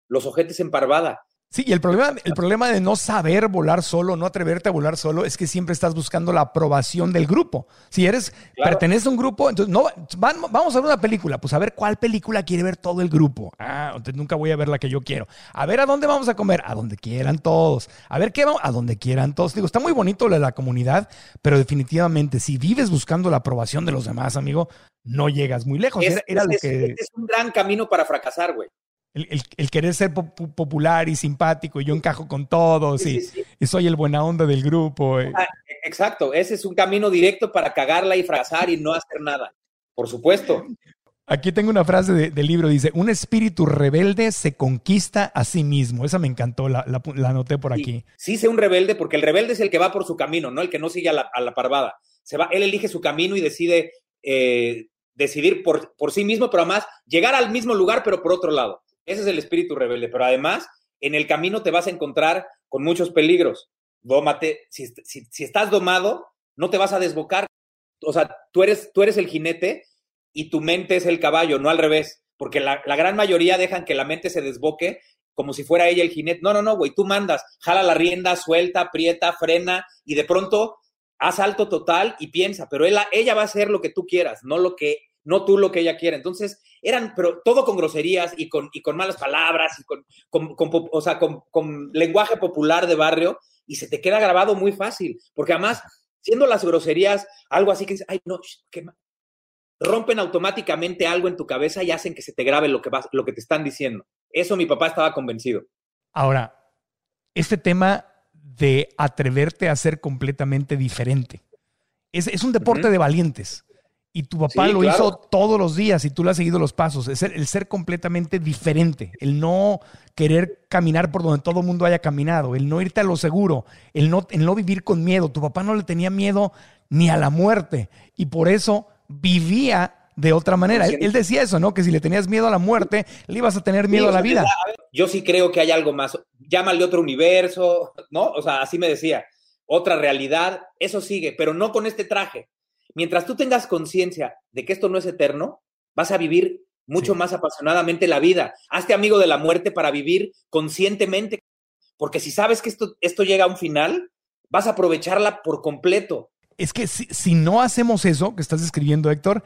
los ojetes en parvada. Sí, y el problema, el problema de no saber volar solo, no atreverte a volar solo, es que siempre estás buscando la aprobación del grupo. Si eres, perteneces a un grupo, entonces no, vamos a ver una película, pues a ver cuál película quiere ver todo el grupo. Ah, entonces nunca voy a ver la que yo quiero. A ver a dónde vamos a comer, a donde quieran todos. A ver qué vamos, a donde quieran todos. Digo, está muy bonito la comunidad, pero definitivamente si vives buscando la aprobación de los demás, amigo, no llegas muy lejos. Es, es un gran camino para fracasar, güey el, querer ser popular y simpático, y yo encajo con todos y, soy el buena onda del grupo. Eh. Ah, exacto, ese es un camino directo para cagarla y fracasar y no hacer nada. Por supuesto. Aquí tengo una frase del libro, dice, un espíritu rebelde se conquista a sí mismo. Esa me encantó, la, la, anoté por aquí. Sí, sé un rebelde, porque el rebelde es el que va por su camino, no el que no sigue a la, parvada. Se va, él elige su camino y decide eh, decidir por, por sí mismo, pero además llegar al mismo lugar, pero por otro lado. Ese es el espíritu rebelde, pero además en el camino te vas a encontrar con muchos peligros. Dómate, si, estás domado, no te vas a desbocar. O sea, tú eres, tú eres el jinete y tu mente es el caballo, no al revés, porque la, gran mayoría dejan que la mente se desboque como si fuera ella el jinete. No, no, no, güey, tú mandas, jala la rienda, suelta, aprieta, frena y de pronto haz alto total y piensa, pero ella, va a hacer lo que tú quieras, no lo que no tú lo que ella quiere. Entonces, eran, pero todo con groserías y con, y con malas palabras y con, o sea, con, lenguaje popular de barrio y se te queda grabado muy fácil, porque además, siendo las groserías algo así que dices, ay, no, qué rompen automáticamente algo en tu cabeza y hacen que se te grabe lo que, vas, lo que te están diciendo. Eso mi papá estaba convencido. Ahora, este tema de atreverte a ser completamente diferente. Es, un deporte de valientes. Y tu papá lo hizo todos los días y tú le has seguido los pasos. Es el, ser completamente diferente, el no querer caminar por donde todo el mundo haya caminado, el no irte a lo seguro, el no, el no vivir con miedo. Tu papá no le tenía miedo ni a la muerte. Y por eso vivía de otra manera. Él, él, decía eso, ¿no? Que si le tenías miedo a la muerte, le ibas a tener miedo sí, a la vida. Yo sí creo que hay algo más. Llámale otro universo, ¿no? O sea, así me decía. Otra realidad, eso sigue, pero no con este traje. Mientras tú tengas conciencia de que esto no es eterno, vas a vivir mucho sí. más apasionadamente la vida. Hazte amigo de la muerte para vivir conscientemente, porque si sabes que esto, esto llega a un final, vas a aprovecharla por completo. Es que si, si no hacemos eso que estás describiendo, Héctor,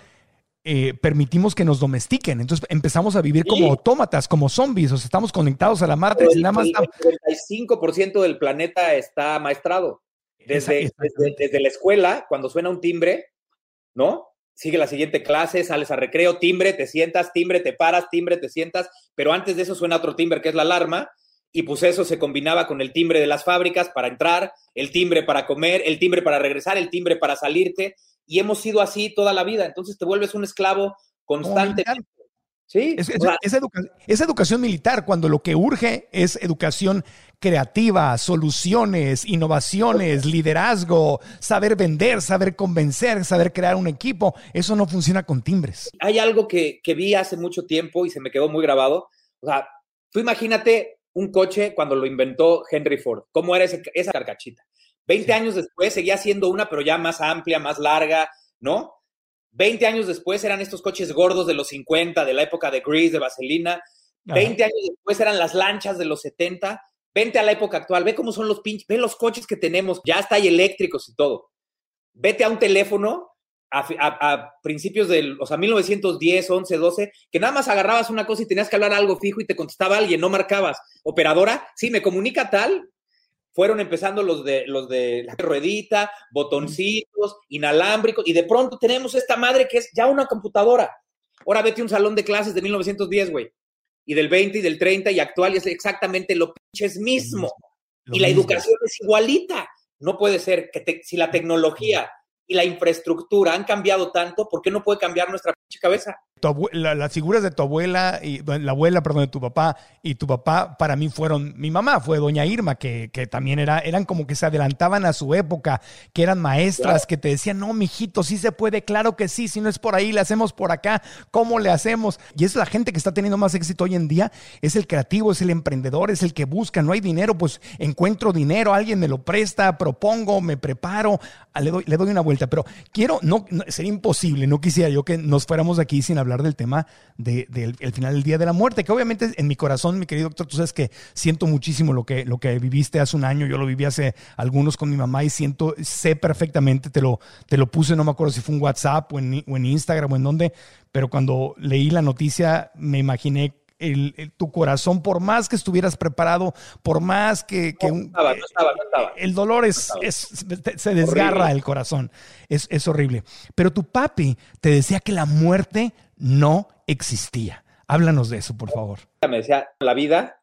eh, permitimos que nos domestiquen. Entonces empezamos a vivir sí. como autómatas, como zombies, o sea, estamos conectados a la Matrix el, nada más. El 95% del planeta está maestrado. Desde, desde, desde, la escuela, cuando suena un timbre, ¿no? Sigue la siguiente clase, sales a recreo, timbre, te sientas, timbre, te paras, timbre, te sientas, pero antes de eso suena otro timbre que es la alarma, y pues eso se combinaba con el timbre de las fábricas para entrar, el timbre para comer, el timbre para regresar, el timbre para salirte, y hemos sido así toda la vida, entonces te vuelves un esclavo constante. Sí, es, es, es, educa es, educación militar cuando lo que urge es educación creativa, soluciones, innovaciones, liderazgo, saber vender, saber convencer, saber crear un equipo. Eso no funciona con timbres. Hay algo que, que vi hace mucho tiempo y se me quedó muy grabado. O sea, tú imagínate un coche cuando lo inventó Henry Ford. ¿Cómo era ese, esa carcachita? Veinte sí. años después seguía siendo una, pero ya más amplia, más larga, ¿no? 20 años después eran estos coches gordos de los 50, de la época de Grease, de Vaselina. 20 Ajá. años después eran las lanchas de los 70. Vente a la época actual, ve cómo son los pinches, ve los coches que tenemos, ya está hay eléctricos y todo. Vete a un teléfono a, a, a, principios del, o sea, 1910, 11, 12, que nada más agarrabas una cosa y tenías que hablar algo fijo y te contestaba alguien, no marcabas. Operadora, sí, me comunica tal, fueron empezando los de los de la ruedita, botoncitos, inalámbricos, y de pronto tenemos esta madre que es ya una computadora. Ahora vete a un salón de clases de 1910, güey, y del 20 y del 30 y actual, y es exactamente lo pinches mismo. Lo y la mismo. educación es igualita. No puede ser que te, si la tecnología y la infraestructura han cambiado tanto, ¿por qué no puede cambiar nuestra pinche cabeza? Tu las figuras de tu abuela y la abuela, perdón, de tu papá y tu papá para mí fueron mi mamá fue doña Irma que, que también era eran como que se adelantaban a su época, que eran maestras claro. que te decían, "No, mijito, sí se puede, claro que sí, si no es por ahí, le hacemos por acá, ¿cómo le hacemos?" Y es la gente que está teniendo más éxito hoy en día, es el creativo, es el emprendedor, es el que busca, no hay dinero, pues encuentro dinero, alguien me lo presta, propongo, me preparo, le doy, le doy una vuelta, pero quiero no, no sería imposible, no quisiera yo que nos fuéramos de aquí sin hablar hablar del tema del de, de, final del día de la muerte, que obviamente en mi corazón, mi querido doctor, tú sabes que siento muchísimo lo que, lo que viviste hace un año, yo lo viví hace algunos con mi mamá y siento, sé perfectamente, te lo, te lo puse, no me acuerdo si fue en WhatsApp o en Instagram o en dónde, pero cuando leí la noticia me imaginé el, el, tu corazón, por más que estuvieras preparado, por más que, que no, estaba, no estaba, no estaba. el dolor es, es se desgarra horrible. el corazón, es, es horrible. Pero tu papi te decía que la muerte no existía. Háblanos de eso, por favor. Me decía, la vida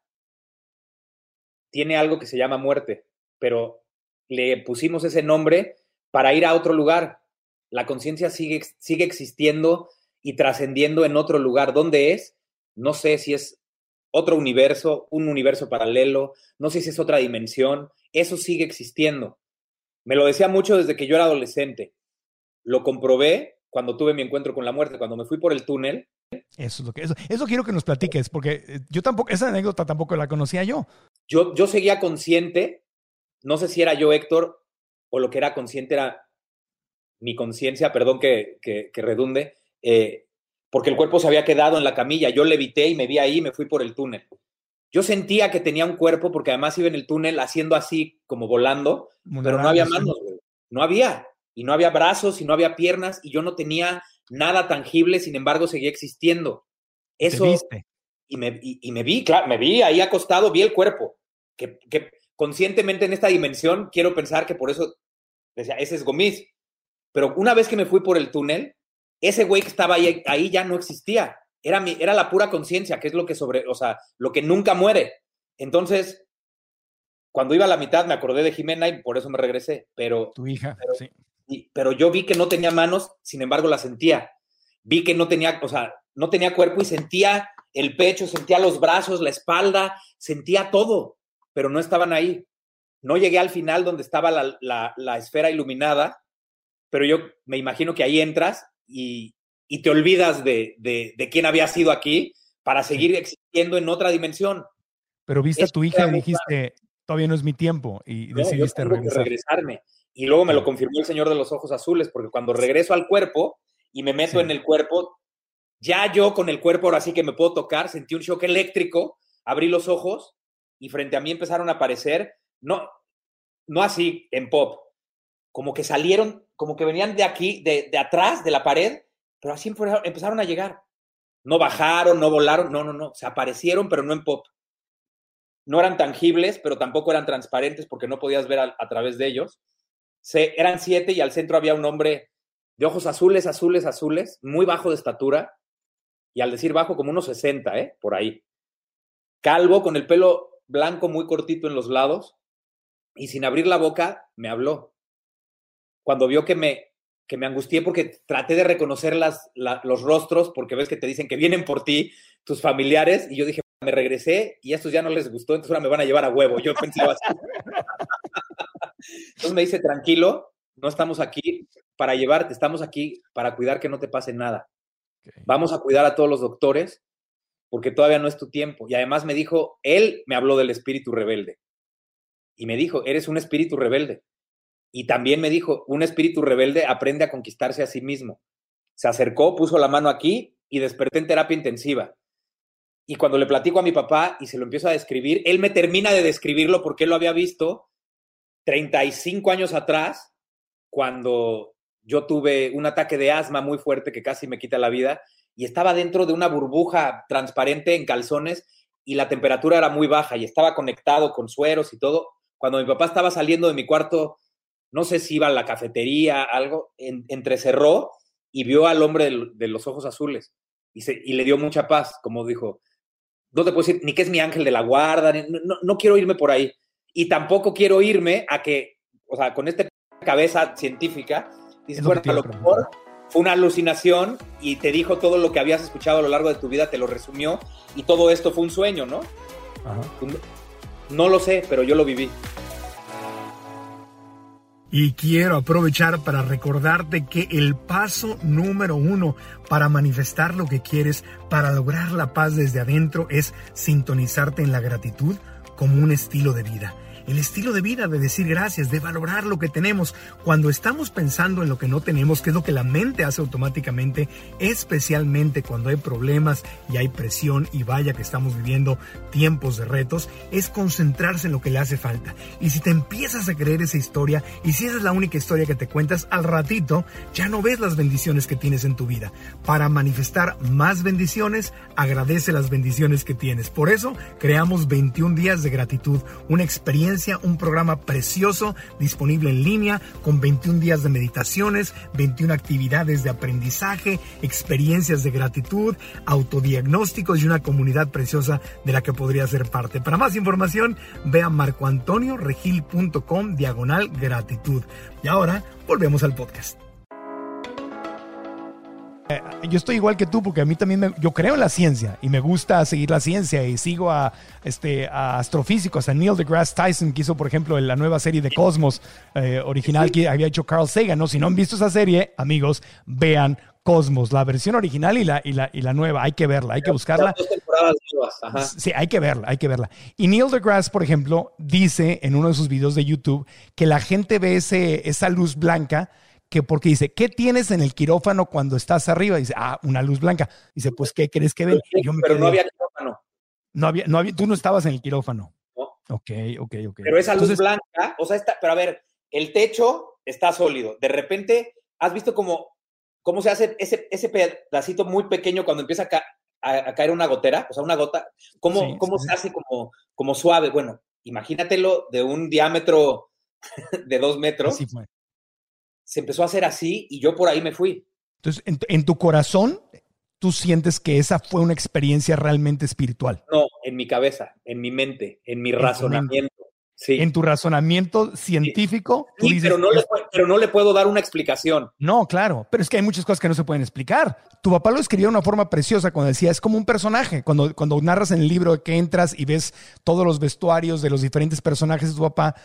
tiene algo que se llama muerte, pero le pusimos ese nombre para ir a otro lugar. La conciencia sigue, sigue existiendo y trascendiendo en otro lugar. ¿Dónde es? No sé si es otro universo, un universo paralelo, no sé si es otra dimensión. Eso sigue existiendo. Me lo decía mucho desde que yo era adolescente. Lo comprobé cuando tuve mi encuentro con la muerte, cuando me fui por el túnel. Eso es lo que eso, eso quiero que nos platiques, porque eh, yo tampoco, esa anécdota tampoco la conocía yo. Yo, yo seguía consciente, no sé si era yo Héctor o lo que era consciente era mi conciencia, perdón que, que, que redunde, eh, porque el cuerpo se había quedado en la camilla, yo levité y me vi ahí y me fui por el túnel. Yo sentía que tenía un cuerpo porque además iba en el túnel haciendo así, como volando, Muy pero no había manos, güey. No había y no había brazos y no había piernas y yo no tenía nada tangible, sin embargo seguía existiendo. Eso. ¿Te viste? Y, me, y, y, me vi, claro, me vi ahí acostado, vi el cuerpo, que, que, conscientemente en esta dimensión quiero pensar que por eso decía, ese es Gomis. Pero una vez que me fui por el túnel, ese güey que estaba ahí, ahí ya no existía. Era, mi, era la pura conciencia, que es lo que sobre, o sea, lo que nunca muere. Entonces, cuando iba a la mitad me acordé de Jimena y por eso me regresé. Pero. Tu hija, pero, sí pero yo vi que no tenía manos, sin embargo la sentía. Vi que no tenía, o sea, no tenía cuerpo y sentía el pecho, sentía los brazos, la espalda, sentía todo, pero no estaban ahí. No llegué al final donde estaba la, la, la esfera iluminada pero yo me imagino que ahí entras y, y te olvidas de, de, de, quién había sido aquí para seguir existiendo en otra dimensión. Pero viste a tu hija y dijiste, todavía no es mi tiempo, y no, decidiste yo tengo regresar. Que regresarme. Y luego me lo confirmó el señor de los ojos azules, porque cuando regreso al cuerpo y me meto Sí. en el cuerpo, ya yo con el cuerpo ahora sí que me puedo tocar, sentí un shock eléctrico, abrí los ojos y frente a mí empezaron a aparecer, no, no así en pop, como que salieron, como que venían de aquí, de, de atrás, de la pared, pero así empezaron- a llegar. No bajaron, no volaron, no, no, no, se aparecieron, pero no en pop. No eran tangibles, pero tampoco eran transparentes porque no podías ver a, a través de ellos. Se, eran siete y al centro había un hombre de ojos azules, azules, azules, muy bajo de estatura, y al decir bajo, como unos 60, ¿eh? Por ahí. Calvo, con el pelo blanco muy cortito en los lados, y sin abrir la boca, me habló. Cuando vio que me, que me angustié porque traté de reconocer las, la- los rostros, porque ves que te dicen que vienen por ti tus familiares, y yo dije, me regresé y a estos ya no les gustó, entonces ahora me van a llevar a huevo. Yo pensaba así. Entonces me dice, tranquilo, no estamos aquí para llevarte, estamos aquí para cuidar que no te pase nada. Vamos a cuidar a todos los doctores porque todavía no es tu tiempo. Y además me dijo, él me habló del espíritu rebelde. Y me dijo, eres un espíritu rebelde. Y también me dijo, un espíritu rebelde aprende a conquistarse a sí mismo. Se acercó, puso la mano aquí y desperté en terapia intensiva. Y cuando le platico a mi papá y se lo empiezo a describir, él me termina de describirlo porque él lo había visto 35 años atrás, cuando yo tuve un ataque de asma muy fuerte que casi me quita la vida y estaba dentro de una burbuja transparente en calzones y la temperatura era muy baja y estaba conectado con sueros y todo. Cuando mi papá estaba saliendo de mi cuarto, no sé si iba a la cafetería, algo, en- entrecerró y vio al hombre de, los ojos azules y, se- y le dio mucha paz, como dijo, no te puedo decir ni que es mi ángel de la guarda, ni- no, no- no quiero irme por ahí. Y tampoco quiero irme a que, o sea, con esta cabeza científica, dices, bueno, a lo mejor fue una alucinación y te dijo todo lo que habías escuchado a lo largo de tu vida, te lo resumió y todo esto fue un sueño, ¿no? Ajá. No lo sé, pero yo lo viví. Y quiero aprovechar para recordarte que el paso número uno para manifestar lo que quieres, para lograr la paz desde adentro, es sintonizarte en la gratitud como un estilo de vida. El estilo de vida de decir gracias, de valorar lo que tenemos. Cuando estamos pensando en lo que no tenemos, que es lo que la mente hace automáticamente, especialmente cuando hay problemas y hay presión y vaya que estamos viviendo tiempos de retos, es concentrarse en lo que le hace falta. Y si te empiezas a creer esa historia y si esa es la única historia que te cuentas, al ratito ya no ves las bendiciones que tienes en tu vida. Para manifestar más bendiciones, agradece las bendiciones que tienes. Por eso creamos 21 días de gratitud, una experiencia, un programa precioso disponible en línea con 21 días de meditaciones, 21 actividades de aprendizaje, experiencias de gratitud, autodiagnósticos y una comunidad preciosa de la que podría ser parte. Para más información, ve a marcoantonioregil.com diagonal gratitud. Y ahora volvemos al podcast. Eh, Yo estoy igual que tú porque a mí también me- yo creo en la ciencia y me gusta seguir la ciencia y sigo a este a astrofísicos, a Neil deGrasse Tyson que hizo por ejemplo la nueva serie de Cosmos eh, original que había hecho Carl Sagan, ¿no? Si no han visto esa serie, amigos, vean Cosmos, la versión original y la, y la, y la nueva, hay que verla, hay que buscarla. Dos temporadas nuevas, ajá. Sí, hay que verla, hay que verla. Y Neil deGrasse, por ejemplo, dice en uno de sus videos de YouTube que la gente ve ese, esa luz blanca que porque dice, ¿qué tienes en el quirófano cuando estás arriba? Dice, ah, una luz blanca. Dice, pues, ¿qué crees que ven? Y yo me Pero no había quirófano. no había, no había, tú no estabas en el quirófano. No. Ok, ok, ok. Pero esa luz blanca, o sea, está, pero a ver, el techo está sólido. De repente, ¿has visto cómo, cómo se hace ese, ese pedacito muy pequeño cuando empieza a, ca- a- a caer una gotera? O sea, una gota. ¿Cómo, Sí, cómo sí, se hace como, como suave? Bueno, imagínatelo de un diámetro de dos metros. Así fue. Se empezó a hacer así y yo por ahí me fui. Entonces, en, en tu corazón, tú sientes que esa fue una experiencia realmente espiritual. No, en mi cabeza, en mi mente, en mi tu razonamiento. Sí. En tu razonamiento científico, tú Sí, dices, pero, no le, pero no le puedo dar una explicación. No, claro, pero es que hay muchas cosas que no se pueden explicar. Tu papá lo escribió de una forma preciosa cuando decía, es como un personaje. Cuando, cuando narras en el libro que entras y ves todos los vestuarios de los diferentes personajes de tu papá,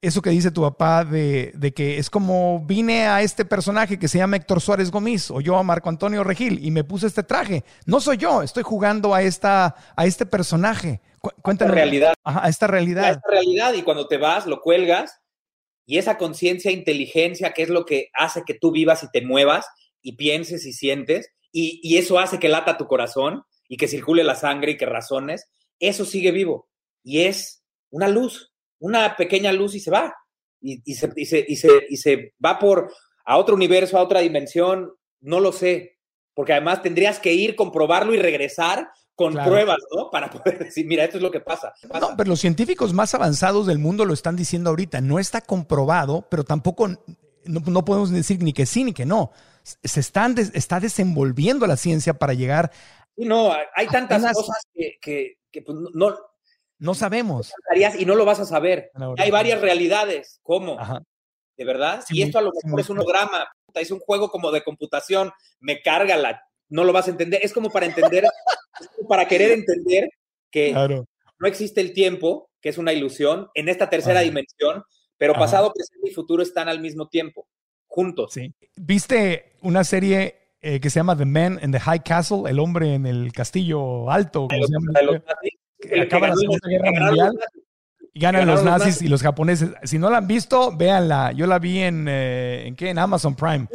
eso que dice tu papá de, de, que es como vine a este personaje que se llama Héctor Suárez Gómez o yo a Marco Antonio Regil y me puse este traje. No soy yo, estoy jugando a, esta, a este personaje. Cuéntame. realidad. Ajá, a esta realidad. A esta realidad y cuando te vas, lo cuelgas y esa conciencia, inteligencia, que es lo que hace que tú vivas y te muevas y pienses y sientes y, y eso hace que lata tu corazón y que circule la sangre y que razones, eso sigue vivo y es una luz una pequeña luz y se va. Y, se, y, se, y, se, va por a otro universo, a otra dimensión, no lo sé. Porque además tendrías que ir, comprobarlo y regresar con pruebas, ¿no? Para poder decir, mira, esto es lo que pasa. No, pero los científicos más avanzados del mundo lo están diciendo ahorita. No está comprobado, pero tampoco no, podemos decir ni que sí ni que no. Se están está desenvolviendo la ciencia para llegar. no, hay tantas cosas que, que, pues, no, no sabemos. Y no lo vas a saber. Hay varias realidades. ¿Cómo? ¿De verdad? y esto a lo mejor es un holograma, es un juego como de computación, me carga la, no lo vas a entender. Es como para entender, para querer entender que no existe el tiempo, que es una ilusión, en esta tercera dimensión, pero pasado, presente y futuro están al mismo tiempo, juntos. Sí. ¿Viste una serie eh, que se llama The Man in the High Castle, el hombre en el castillo alto? ¿cómo se llama? Acaba la Segunda Guerra Mundial y ganan los nazis y los japoneses. Si no la han visto, véanla. Yo la vi en, eh, ¿en qué? En Amazon Prime.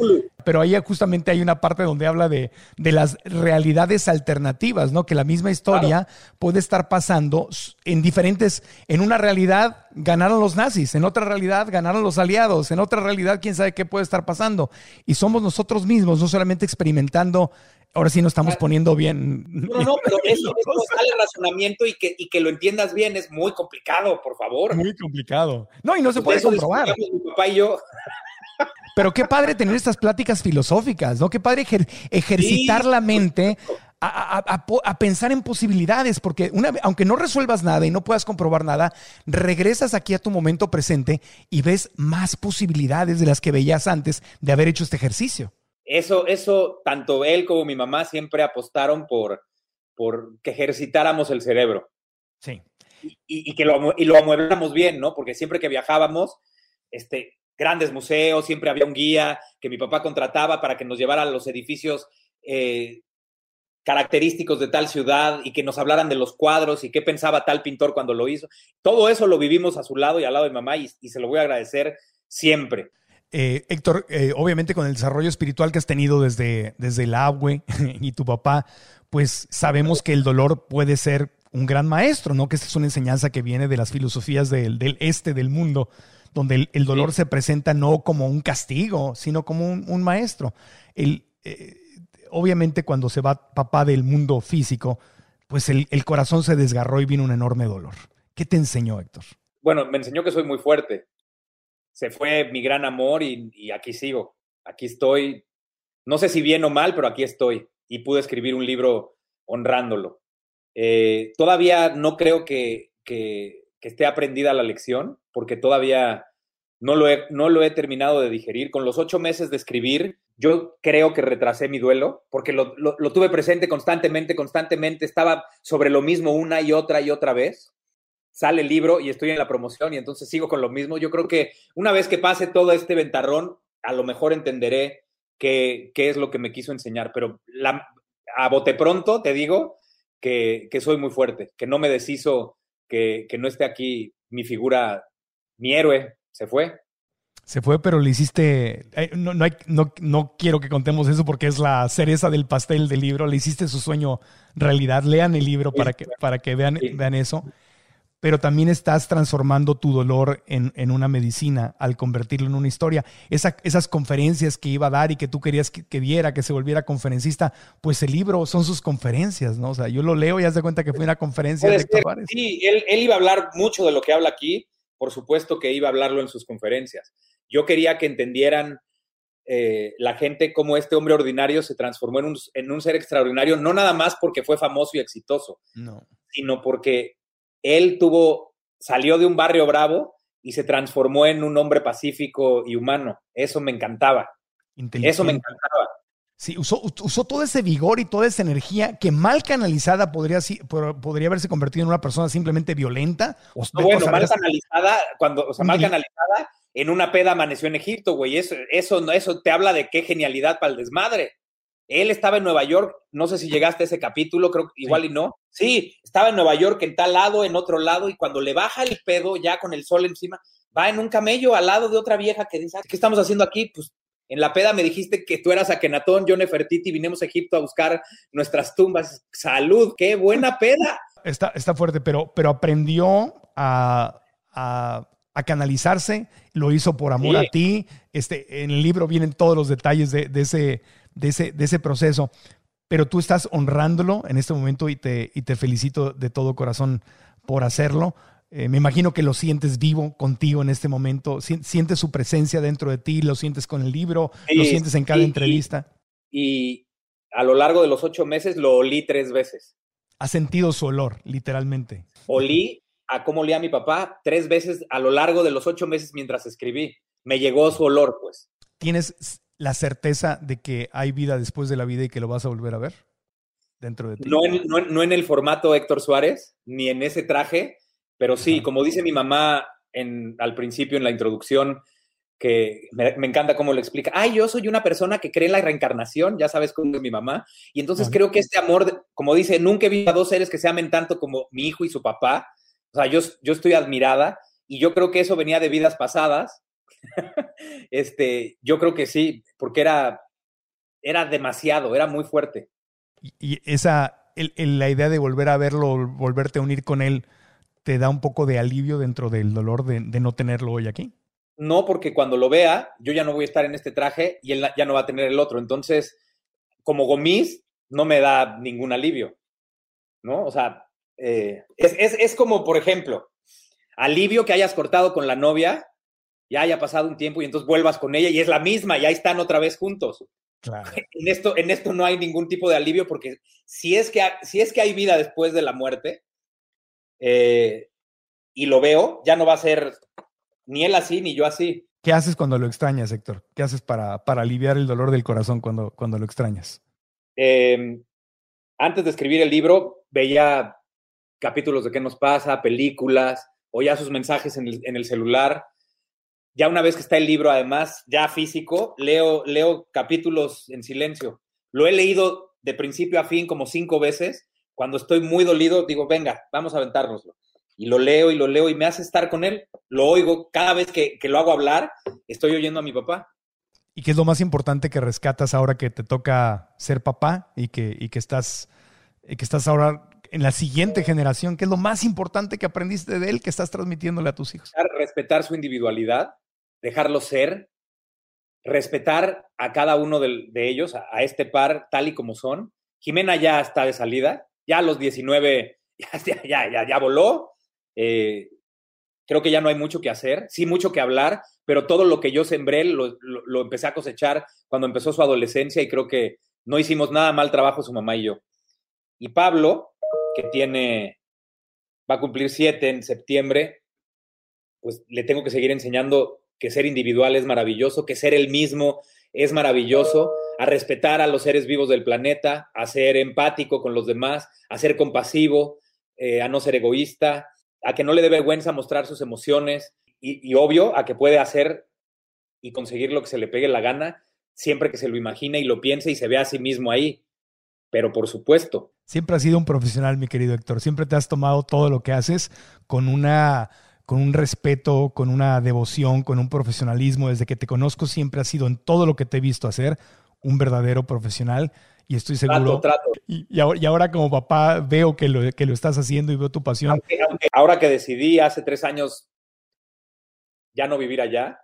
Pero ahí justamente hay una parte donde habla de, de las realidades alternativas, ¿no? Que la misma historia puede estar pasando en diferentes, en una realidad ganaron los nazis, en otra realidad ganaron los aliados, en otra realidad quién sabe qué puede estar pasando. Y somos nosotros mismos, no solamente experimentando ahora sí nos estamos poniendo bien. No, no, pero eso, eso sale razonamiento y que, y que lo entiendas bien es muy complicado, por favor. Muy complicado. No, y no se puede comprobar. Mi papá y yo. Pero qué padre tener estas pláticas filosóficas, ¿no? Qué padre ejercitar la mente a, pensar en posibilidades, porque una, aunque no resuelvas nada y no puedas comprobar nada, regresas aquí a tu momento presente y ves más posibilidades de las que veías antes de haber hecho este ejercicio. Eso, eso, tanto él como mi mamá siempre apostaron por, por que ejercitáramos el cerebro. Sí. Y, que lo, y lo amuebláramos bien, ¿no? Porque siempre que viajábamos, este, grandes museos, siempre había un guía que mi papá contrataba para que nos llevara a los edificios eh, característicos de tal ciudad y que nos hablaran de los cuadros y qué pensaba tal pintor cuando lo hizo. Todo eso lo vivimos a su lado y al lado de mamá y se lo voy a agradecer siempre. Eh, Héctor, eh, obviamente con el desarrollo espiritual que has tenido desde, desde el agua y tu papá, pues sabemos que el dolor puede ser un gran maestro, ¿no? Que esta es una enseñanza que viene de las filosofías del, este del mundo, donde el, dolor se presenta no como un castigo, sino como un, maestro. El, eh, obviamente cuando se va papá del mundo físico, pues el, el corazón se desgarró y vino un enorme dolor. ¿Qué te enseñó, Héctor? Bueno, me enseñó que soy muy fuerte, se fue mi gran amor y, aquí sigo. Aquí estoy, no sé si bien o mal, pero aquí estoy y pude escribir un libro honrándolo. Eh, todavía no creo que, que, esté aprendida la lección, porque todavía no lo, he, no lo he terminado de digerir. Con los ocho meses de escribir, yo creo que retrasé mi duelo, porque lo, lo tuve presente constantemente, constantemente, estaba sobre lo mismo una y otra y otra vez sale el libro y estoy en la promoción y entonces sigo con lo mismo. Yo creo que una vez que pase todo este ventarrón, a lo mejor entenderé qué, qué es lo que me quiso enseñar, pero la, a bote pronto te digo que, que, soy muy fuerte, que no me deshizo, que, que no esté aquí mi figura, mi héroe, se fue. Se fue, pero le hiciste. Eh, no, no, hay, no, no, quiero que contemos eso porque es la cereza del pastel del libro. Le hiciste su sueño realidad. Lean el libro para que, para que vean, vean eso pero también estás transformando tu dolor en, en una medicina al convertirlo en una historia. esas conferencias que iba a dar y que tú querías que, diera, que se volviera conferencista, pues el libro son sus conferencias, ¿no? O sea, yo lo leo y haz de cuenta que fue una conferencia de Sí, él, él iba a hablar mucho de lo que habla aquí, por supuesto que iba a hablarlo en sus conferencias. Yo quería que entendieran eh, la gente cómo este hombre ordinario se transformó en un, en un, ser extraordinario, no nada más porque fue famoso y exitoso, no. sino porque él tuvo, salió de un barrio bravo y se transformó en un hombre pacífico y humano. Eso me encantaba. Eso me encantaba. Sí, usó, usó todo ese vigor y toda esa energía que mal canalizada podría, podría haberse convertido en una persona simplemente violenta. O bueno, mal canalizada, cuando, o sea, mal canalizada, en una peda amaneció en Egipto, güey. Eso, eso, eso te habla de qué genialidad para el desmadre. Él estaba en Nueva York, no sé si llegaste a ese capítulo, creo que igual y no. Sí, estaba en Nueva York en tal lado, en otro lado, y cuando le baja el pedo, ya con el sol encima, va en un camello al lado de otra vieja que dice, ¿qué estamos haciendo aquí? Pues en la peda me dijiste que tú eras Akenatón, yo Nefertiti, vinimos a Egipto a buscar nuestras tumbas. Salud, qué buena peda. Está, está fuerte, pero, pero aprendió a, a, canalizarse, lo hizo por amor a ti. Este, en el libro vienen todos los detalles de, de ese de ese, de ese proceso. Pero tú estás honrándolo en este momento y te, y te felicito de todo corazón por hacerlo. Eh, me imagino que lo sientes vivo contigo en este momento, sientes su presencia dentro de ti, lo sientes con el libro, lo sientes en cada entrevista. Y, a lo largo de los ocho meses lo olí tres veces. Has sentido su olor, literalmente. Olí a cómo olía mi papá tres veces a lo largo de los ocho meses mientras escribí. Me llegó su olor, pues. ¿Tienes la certeza de que hay vida después de la vida y que lo vas a volver a ver dentro de ti? No en, no, en el formato Héctor Suárez, ni en ese traje, pero sí, como dice mi mamá en, al principio en la introducción, que me, encanta cómo lo explica. Ay, yo soy una persona que cree en la reencarnación, ya sabes cómo es mi mamá. Y entonces creo que este amor, como dice, nunca he visto a dos seres que se amen tanto como mi hijo y su papá. O sea, yo, yo estoy admirada y yo creo que eso venía de vidas pasadas este, yo creo que sí, porque era, era demasiado, era muy fuerte. Y, esa, la idea de volver a verlo, volverte a unir con él, ¿te da un poco de alivio dentro del dolor de, no tenerlo hoy aquí? No, porque cuando lo vea, yo ya no voy a estar en este traje y él ya no va a tener el otro. Entonces, como Gomis, no me da ningún alivio, ¿no? O sea, eh, es, es, como, por ejemplo, alivio que hayas cortado con la novia ya haya pasado un tiempo y entonces vuelvas con ella y es la misma, y ahí están otra vez juntos. En, esto, en esto no hay ningún tipo de alivio porque si es que, si es que hay vida después de la muerte eh, y lo veo, ya no va a ser ni él así ni yo así. ¿Qué haces cuando lo extrañas, Héctor? ¿Qué haces para, para aliviar el dolor del corazón cuando, cuando lo extrañas? Em, antes de escribir el libro, veía capítulos de qué nos pasa, películas, oía sus mensajes en el, en el celular ya una vez que está el libro, además, ya físico, leo, leo capítulos en silencio. Lo he leído de principio a fin como cinco veces. Cuando estoy muy dolido, digo, venga, vamos a aventárnoslo. Y lo leo y lo leo y me hace estar con él. Lo oigo cada vez que, lo hago hablar, estoy oyendo a mi papá. ¿Y qué es lo más importante que rescatas ahora que te toca ser papá y que, y que, estás, y que estás ahora en la siguiente generación? ¿Qué es lo más importante que aprendiste de él que estás transmitiéndole a tus hijos? Respetar su individualidad, dejarlo ser, respetar a cada uno de, ellos, a, este par tal y como son. Jimena ya está de salida, ya a los 19 ya, ya, ya, voló. Eh, creo que ya no hay mucho que hacer, sí mucho que hablar, pero todo lo que yo sembré lo, lo, empecé a cosechar cuando empezó su adolescencia y creo que no hicimos nada mal trabajo su mamá y yo. Y Pablo, que tiene, va a cumplir siete en septiembre, pues le tengo que seguir enseñando que ser individual es maravilloso, que ser el mismo es maravilloso, a respetar a los seres vivos del planeta, a ser empático con los demás, a ser compasivo, eh, a no ser egoísta, a que no le dé vergüenza mostrar sus emociones y, obvio a que puede hacer y conseguir lo que se le pegue la gana siempre que se lo imagine y lo piense y se vea a sí mismo ahí. Pero por supuesto. Siempre has sido un profesional, mi querido Héctor. Siempre te has tomado todo lo que haces con una con un respeto, con una devoción, con un profesionalismo. Desde que te conozco siempre has sido en todo lo que te he visto hacer un verdadero profesional y estoy seguro. Y, ahora, como papá veo que lo, que lo estás haciendo y veo tu pasión. ahora que decidí hace tres años ya no vivir allá,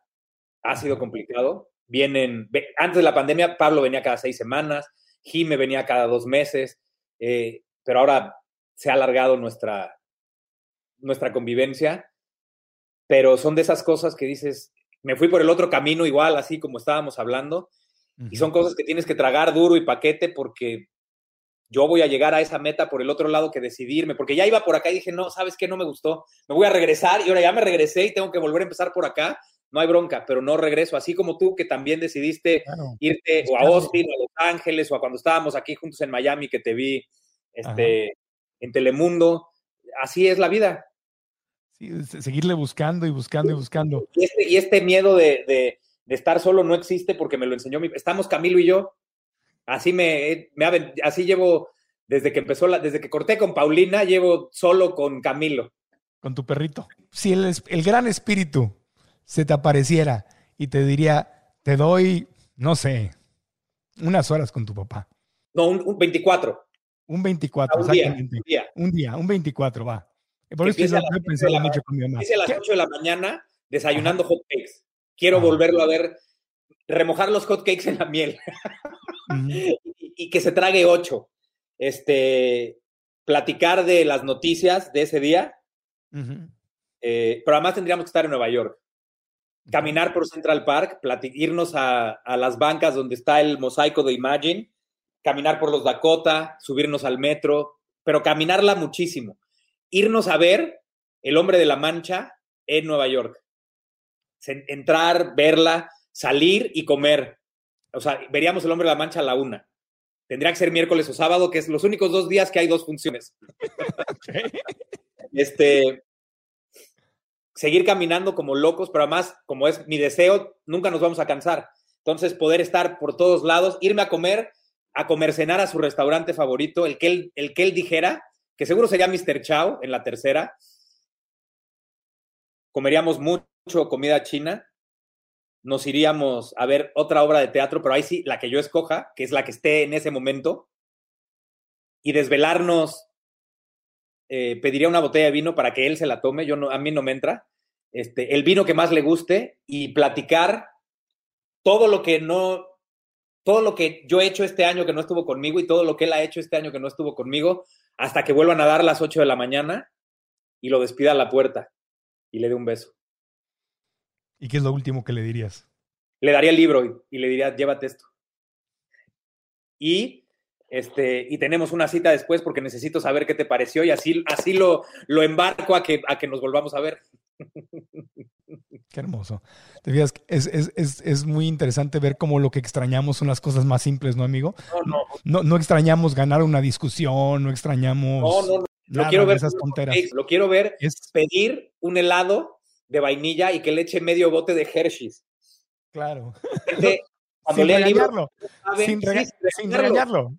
ha sido complicado. Vienen, antes de la pandemia, Pablo venía cada seis semanas, Jime venía cada dos meses, eh, pero ahora se ha alargado nuestra, nuestra convivencia pero son de esas cosas que dices, me fui por el otro camino igual, así como estábamos hablando, y son cosas que tienes que tragar duro y paquete porque yo voy a llegar a esa meta por el otro lado que decidirme, porque ya iba por acá y dije, no, ¿sabes qué? No me gustó, me voy a regresar y ahora ya me regresé y tengo que volver a empezar por acá. no hay bronca, pero no regreso, así como tú que también decidiste Claro. irte o a Austin o a Los Ángeles o a cuando estábamos aquí juntos en Miami que te vi este, en Telemundo, así es la vida. Sí, seguirle buscando y buscando y buscando. Y este, y este miedo de, de- de estar solo no existe porque me lo enseñó mi... Estamos Camilo y yo. Así me, me así llevo desde que empezó la, desde que corté con Paulina, llevo solo con Camilo. con tu perrito. Si el, gran espíritu se te apareciera y te diría, te doy, no sé, unas horas con tu papá. No, un, un 24. Un 24, Ah, un día, exactamente. un día. Un día, un 24, va. Por eso a las la mucho con mi mamá. A las ¿Qué? 8 de la mañana desayunando hot cakes. Quiero Ajá. volverlo a ver, remojar los hot cakes en la miel y, y que se trague 8. Este, platicar de las noticias de ese día, eh, pero además tendríamos que estar en Nueva York. Caminar por Central Park, irnos a, a las bancas donde está el mosaico de Imagine, caminar por los Dakota, subirnos al metro, pero caminarla muchísimo. Irnos a ver El Hombre de la Mancha en Nueva York. Entrar, verla, salir y comer. O sea, veríamos El Hombre de la Mancha a la una. Tendría que ser miércoles o sábado, que es los únicos dos días que hay dos funciones. Este, seguir caminando como locos, pero además, como es mi deseo, nunca nos vamos a cansar. Entonces, poder estar por todos lados, irme a comer, a comer, cenar a su restaurante favorito, el que él, el que él dijera, que seguro sería Mr. Chow en la tercera. Comeríamos mucho comida china. Nos iríamos a ver otra obra de teatro, pero ahí sí, la que yo escoja, que es la que esté en ese momento. Y desvelarnos eh, pediría una botella de vino para que él se la tome, yo no, a mí no me entra, este, el vino que más le guste y platicar todo lo que no, todo lo que yo he hecho este año que no estuvo conmigo y todo lo que él ha hecho este año que no estuvo conmigo, hasta que vuelvan a dar las 8 de la mañana y lo despida a la puerta y le dé un beso. ¿Y qué es lo último que le dirías? Le daría el libro y, y le diría, llévate esto. Y este, y tenemos una cita después porque necesito saber qué te pareció y así, así lo, lo embarco a que, a que nos volvamos a ver. Qué hermoso. Te fijas, es, es, es, es muy interesante ver cómo lo que extrañamos son las cosas más simples, ¿no, amigo? No, no, No, no extrañamos ganar una discusión, no extrañamos no, no, no. Lo quiero ver esas tonteras. Lo quiero ver Es pedir un helado de vainilla y que le eche medio bote de Hershey's. claro. Gente, Sin regañarlo. sabe- Sin, rega- sin sin regañarlo. regañarlo.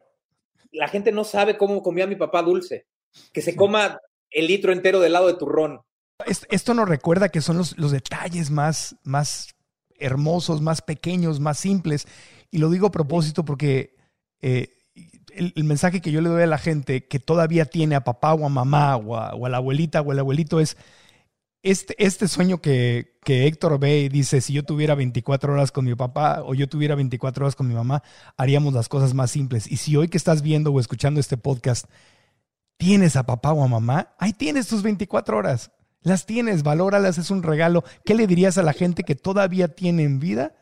La gente no sabe cómo comía mi papá dulce. Que se coma el litro entero de helado de turrón. Es- Esto nos recuerda que son los, los detalles más, más hermosos, más pequeños, más simples. Y lo digo a propósito porque eh, el, mensaje que yo le doy a la gente que todavía tiene a papá o a mamá o a, la abuelita o el abuelito es este, este sueño que, que Héctor ve y dice, si yo tuviera 24 horas con mi papá o yo tuviera 24 horas con mi mamá, haríamos las cosas más simples. Y si hoy que estás viendo o escuchando este podcast, tienes a papá o a mamá, ahí tienes tus 24 horas. Las tienes, valóralas, es un regalo. ¿Qué le dirías a la gente que todavía tiene en vida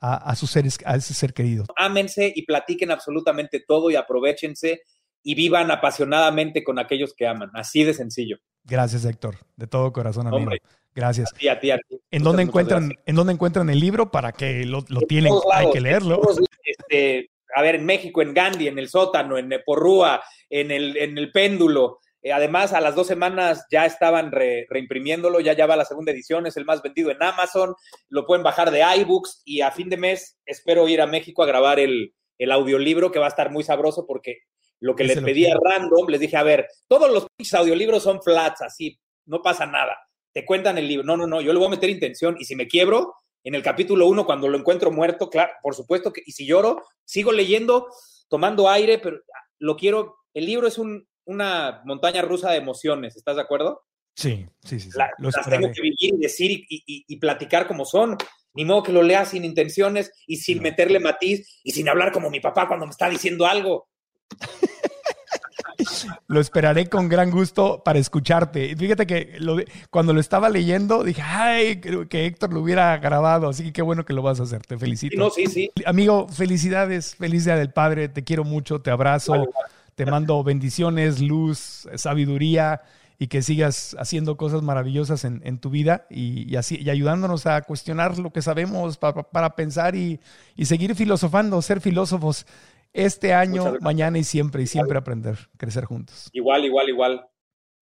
a, a sus seres, a ese ser querido? Ámense y platiquen absolutamente todo y aprovechense y vivan apasionadamente con aquellos que aman. Así de sencillo. Gracias, Héctor, de todo corazón, amigo. Hombre. Gracias. A ti, a ti, a ti. ¿En dónde, encuentran. ¿En dónde encuentran el libro para que lo, lo En tienen? Hay que leerlo. todos, este, a ver, en México, en Gandhi, en el sótano, en Porrúa, en el, en el péndulo. Eh, además, a las dos semanas ya estaban re- reimprimiéndolo, ya ya va la segunda edición, es el más vendido en Amazon, lo pueden bajar de iBooks y a fin de mes espero ir a México a grabar el, el audiolibro que va a estar muy sabroso porque lo que les pedí a random, les dije, a ver, todos los audiolibros son flats, así, no pasa nada. Te cuentan el libro. No, no, no, yo le voy a meter intención y si me quiebro, en el capítulo uno, cuando lo encuentro muerto, claro, por supuesto que, y si lloro, sigo leyendo, tomando aire, pero lo quiero, el libro es un, una montaña rusa de emociones, ¿estás de acuerdo? Sí, sí, sí. sí. La- Lo las tengo que vivir y decir y, y- y platicar como son. Ni modo que lo lea sin intenciones y sin No. meterle matiz y sin hablar como mi papá cuando me está diciendo algo. Lo esperaré con gran gusto para escucharte. Fíjate que lo cuando lo estaba leyendo dije, ay, creo que Héctor lo hubiera grabado, así que qué bueno que lo vas a hacer. Te felicito. Sí, no, sí, sí. Amigo, felicidades, feliz día del Padre, te quiero mucho, te abrazo, Vale, te mando bendiciones, luz, sabiduría y que sigas haciendo cosas maravillosas en, en tu vida y, y así, y ayudándonos a cuestionar lo que sabemos para, para pensar y, y seguir filosofando, ser filósofos este año, mañana y siempre, y siempre aprender, crecer juntos. Igual, igual, igual.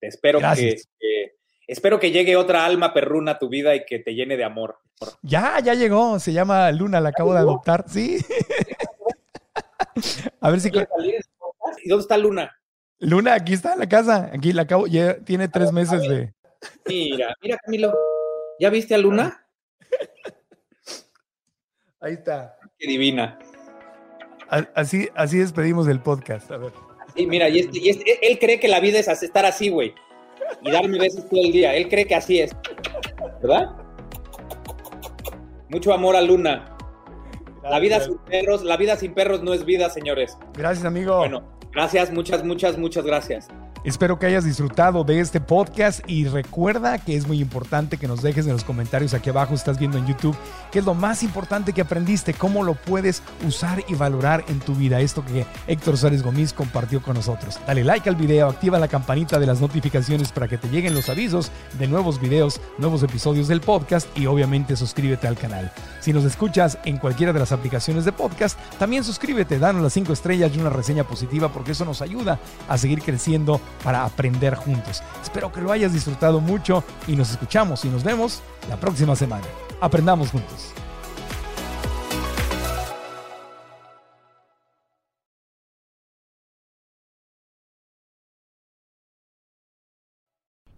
Espero que, que, espero que llegue otra alma perruna a tu vida y que te llene de amor. Ya, ya llegó. Se llama Luna, la acabo de adoptar. Sí. a ver si. ¿Y dónde está Luna? Luna, aquí está en la casa. Aquí la acabo. Ya tiene tres meses de. Mira, mira, Camilo. ¿Ya viste a Luna? Ahí está. Qué divina. Así, así despedimos el podcast. A ver. Sí, mira, y, este, y este, él cree que la vida es estar así, güey. Y darme besos todo el día. Él cree que así es. ¿Verdad? Mucho amor a Luna. La vida sin perros, la vida sin perros no es vida, señores. Gracias, amigo. Bueno, gracias, muchas, muchas, muchas gracias. Espero que hayas disfrutado de este podcast y recuerda que es muy importante que nos dejes en los comentarios aquí abajo, estás viendo en YouTube, qué es lo más importante que aprendiste, cómo lo puedes usar y valorar en tu vida. Esto que Héctor Suárez Gómez compartió con nosotros. Dale like al video, activa la campanita de las notificaciones para que te lleguen los avisos de nuevos videos, nuevos episodios del podcast y obviamente suscríbete al canal. Si nos escuchas en cualquiera de las aplicaciones de podcast, también suscríbete, danos las 5 estrellas y una reseña positiva porque eso nos ayuda a seguir creciendo para aprender juntos. Espero que lo hayas disfrutado mucho y nos escuchamos y nos vemos la próxima semana. Aprendamos juntos.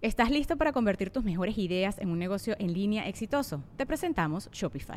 ¿Estás listo para convertir tus mejores ideas en un negocio en línea exitoso? Te presentamos Shopify.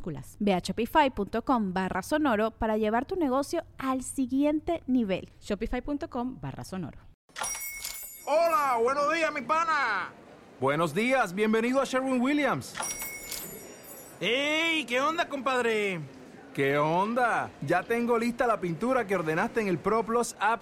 minúsculas. Ve a shopify.com barra sonoro para llevar tu negocio al siguiente nivel. Shopify.com barra sonoro. Hola, buenos días, mi pana. Buenos días, bienvenido a Sherwin Williams. ¡Ey! ¿Qué onda, compadre? ¿Qué onda? Ya tengo lista la pintura que ordenaste en el ProPlus app.